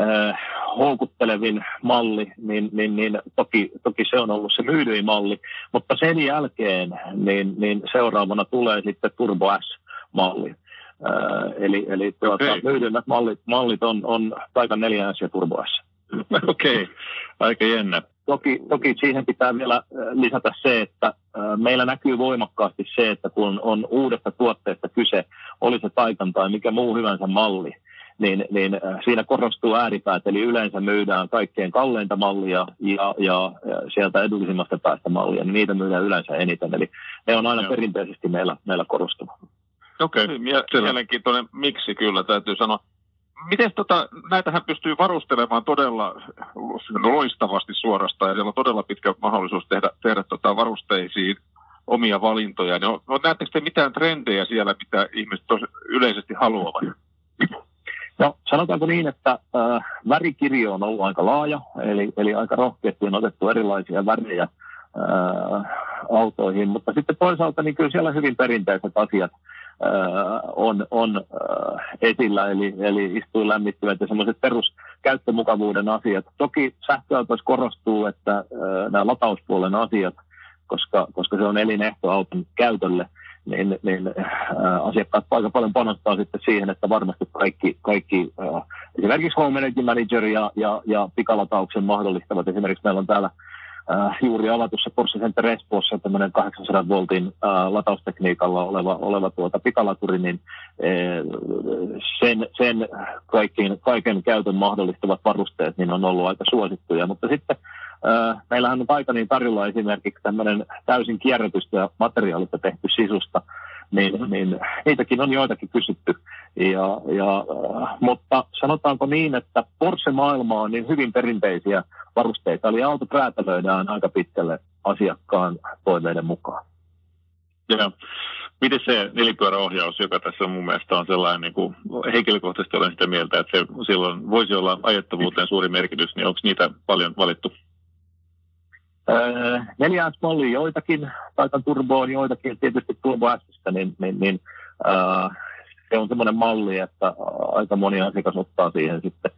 äh, houkuttelevin malli, niin, niin, niin toki, toki se on ollut se myydyin malli, mutta sen jälkeen niin, niin seuraavana tulee sitten Turbo S-malli. Äh, eli eli tuota, okay. myydyimmät mallit, mallit on, on Taikan 4S ja Turbo S. <laughs> Okei, okay. aika jännä. Toki, toki siihen pitää vielä lisätä se, että meillä näkyy voimakkaasti se, että kun on uudesta tuotteesta kyse, oli se Taikan tai mikä muu hyvänsä malli, niin, niin siinä korostuu ääripäät, eli yleensä myydään kaikkein kalleinta mallia ja, ja, ja sieltä edullisimmasta päästä mallia, niin niitä myydään yleensä eniten, eli ne on aina Joo. perinteisesti meillä, meillä korostuva. Okei, okay. mielenkiintoinen miksi kyllä täytyy sanoa. Miten tota, näitähän pystyy varustelemaan todella loistavasti suorastaan ja siellä on todella pitkä mahdollisuus tehdä, tehdä tota varusteisiin omia valintoja. No, no, näettekö te mitään trendejä siellä, mitä ihmiset tos, yleisesti haluavat? No sanotaanko niin, että äh, värikirjo on ollut aika laaja, eli, eli aika rohkeasti on otettu erilaisia värejä äh, autoihin, mutta sitten toisaalta niin kyllä siellä hyvin perinteiset asiat on, on esillä, eli, eli istuu lämmittyvät ja semmoiset peruskäyttömukavuuden asiat. Toki sähköautoissa korostuu, että nämä latauspuolen asiat, koska, koska se on elinehto auton käytölle, niin, niin asiakkaat aika paljon panostaa sitten siihen, että varmasti kaikki, kaikki esimerkiksi Home Energy Manager ja, ja, ja pikalatauksen mahdollistavat. Esimerkiksi meillä on täällä äh, juuri avatussa Porsche Center Espoossa tämmöinen 800 voltin äh, lataustekniikalla oleva, oleva tuota pikalaturi, niin äh, sen, sen kaiken, kaiken käytön mahdollistavat varusteet niin on ollut aika suosittuja. Mutta sitten äh, meillähän on aika niin tarjolla esimerkiksi tämmöinen täysin kierrätystä materiaalista tehty sisusta, niin, mm-hmm. niin niitäkin on joitakin kysytty. Ja, ja, mutta sanotaanko niin, että Porsche-maailma on niin hyvin perinteisiä varusteita, eli auto räätälöidään aika pitkälle asiakkaan toiveiden mukaan. Ja miten se nelipyöräohjaus, joka tässä mun mielestä on sellainen, niin kuin henkilökohtaisesti olen sitä mieltä, että se silloin voisi olla ajettavuuteen suuri merkitys, niin onko niitä paljon valittu? Öö, neljään malliin joitakin, taitan turboon joitakin, tietysti turbo S, niin, niin, niin öö, se on semmoinen malli, että aika moni asiakas ottaa siihen sitten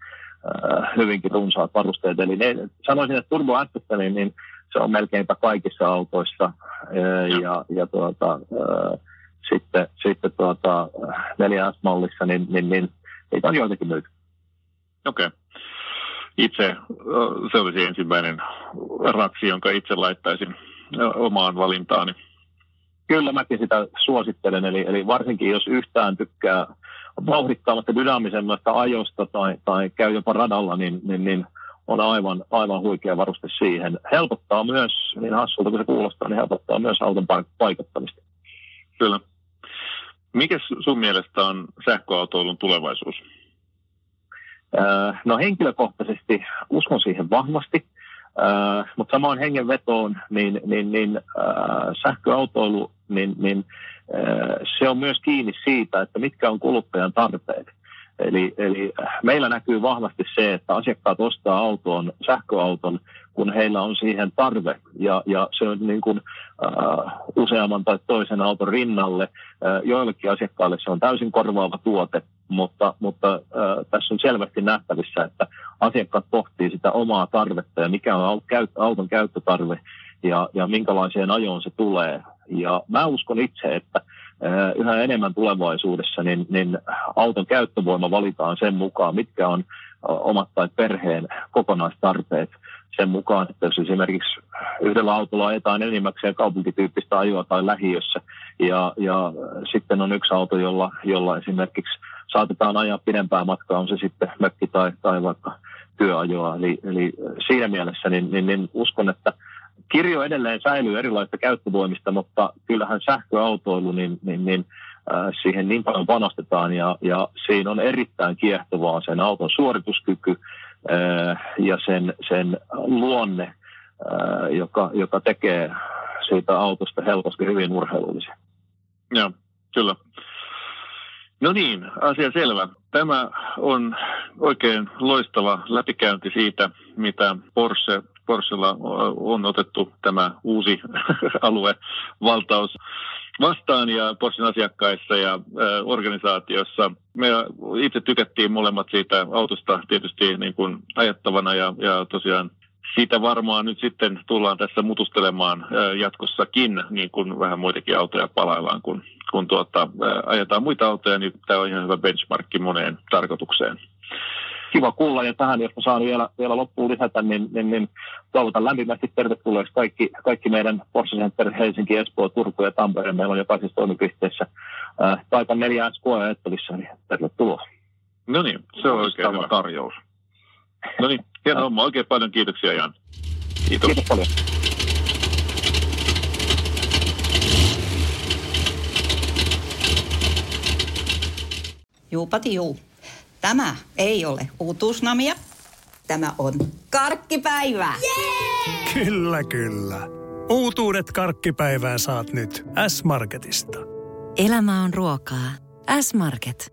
öö, hyvinkin runsaat varusteet. Eli ne, sanoisin, että turbo S, niin, niin se on melkeinpä kaikissa autoissa öö, ja, ja tuota, öö, sitten, sitten tuota, 4S-mallissa, niin, niin, niin niitä on joitakin myyty. Okei. Okay. Itse se olisi ensimmäinen raksi, jonka itse laittaisin omaan valintaani. Kyllä mäkin sitä suosittelen, eli, eli varsinkin jos yhtään tykkää vauhdikkaamasta, dynaamisemmasta ajosta tai, tai käy jopa radalla, niin, niin, niin on aivan, aivan huikea varuste siihen. Helpottaa myös, niin hassulta kuin se kuulostaa, niin helpottaa myös auton paikottamista. Kyllä. Mikä sun mielestä on sähköautoilun tulevaisuus? No henkilökohtaisesti uskon siihen vahvasti, mutta samaan hengenvetoon niin, niin, niin sähköautoilu, niin, niin se on myös kiinni siitä, että mitkä on kuluttajan tarpeet. Eli, eli meillä näkyy vahvasti se, että asiakkaat ostaa auton, sähköauton, kun heillä on siihen tarve. Ja, ja se on niin kuin, uh, useamman tai toisen auton rinnalle. Uh, joillekin asiakkaille se on täysin korvaava tuote, mutta, mutta uh, tässä on selvästi nähtävissä, että asiakkaat pohtii sitä omaa tarvetta ja mikä on auton käyttötarve ja, ja minkälaiseen ajoon se tulee. Ja mä uskon itse, että yhä enemmän tulevaisuudessa, niin, niin auton käyttövoima valitaan sen mukaan, mitkä on omat tai perheen kokonaistarpeet sen mukaan, että jos esimerkiksi yhdellä autolla ajetaan enimmäkseen kaupunkityyppistä ajoa tai lähiössä, ja, ja sitten on yksi auto, jolla, jolla esimerkiksi saatetaan ajaa pidempää matkaa, on se sitten mökki tai, tai vaikka työajoa. Eli, eli siinä mielessä niin, niin, niin uskon, että kirjo edelleen säilyy erilaisista käyttövoimista, mutta kyllähän sähköautoilu, niin, niin, niin äh, siihen niin paljon panostetaan ja, ja siinä on erittäin kiehtovaa sen auton suorituskyky äh, ja sen, sen luonne, äh, joka, joka tekee siitä autosta helposti hyvin urheilullisia. Joo, kyllä. No niin, asia selvä. Tämä on oikein loistava läpikäynti siitä, mitä Porsche Porschella on otettu tämä uusi <laughs> alue valtaus vastaan ja Porschen asiakkaissa ja organisaatiossa. Me itse tykättiin molemmat siitä autosta tietysti niin kuin ajattavana ja, ja tosiaan siitä varmaan nyt sitten tullaan tässä mutustelemaan jatkossakin, niin kuin vähän muitakin autoja palaillaan, kun, kun tuota, ajetaan muita autoja, niin tämä on ihan hyvä benchmarkki moneen tarkoitukseen kiva kuulla. Ja tähän, jos saan vielä, vielä loppuun lisätä, niin, niin, niin toivotan lämpimästi tervetulleeksi kaikki, kaikki meidän Porsche Center Helsinki, Espoo, Turku ja Tampere. Meillä on jokaisessa toimipisteessä äh, Taikan 4 s koeajattelissa, niin tervetuloa. No niin, se on oikein hyvä tarjous. No niin, hieno homma. Oikein paljon kiitoksia Jan. Kiitos. Kiitos paljon. Juupati juu. Tämä ei ole uutuusnamia. Tämä on karkkipäivää. Yeah! Kyllä, kyllä. Uutuudet karkkipäivään saat nyt S-Marketista. Elämä on ruokaa. S-Market.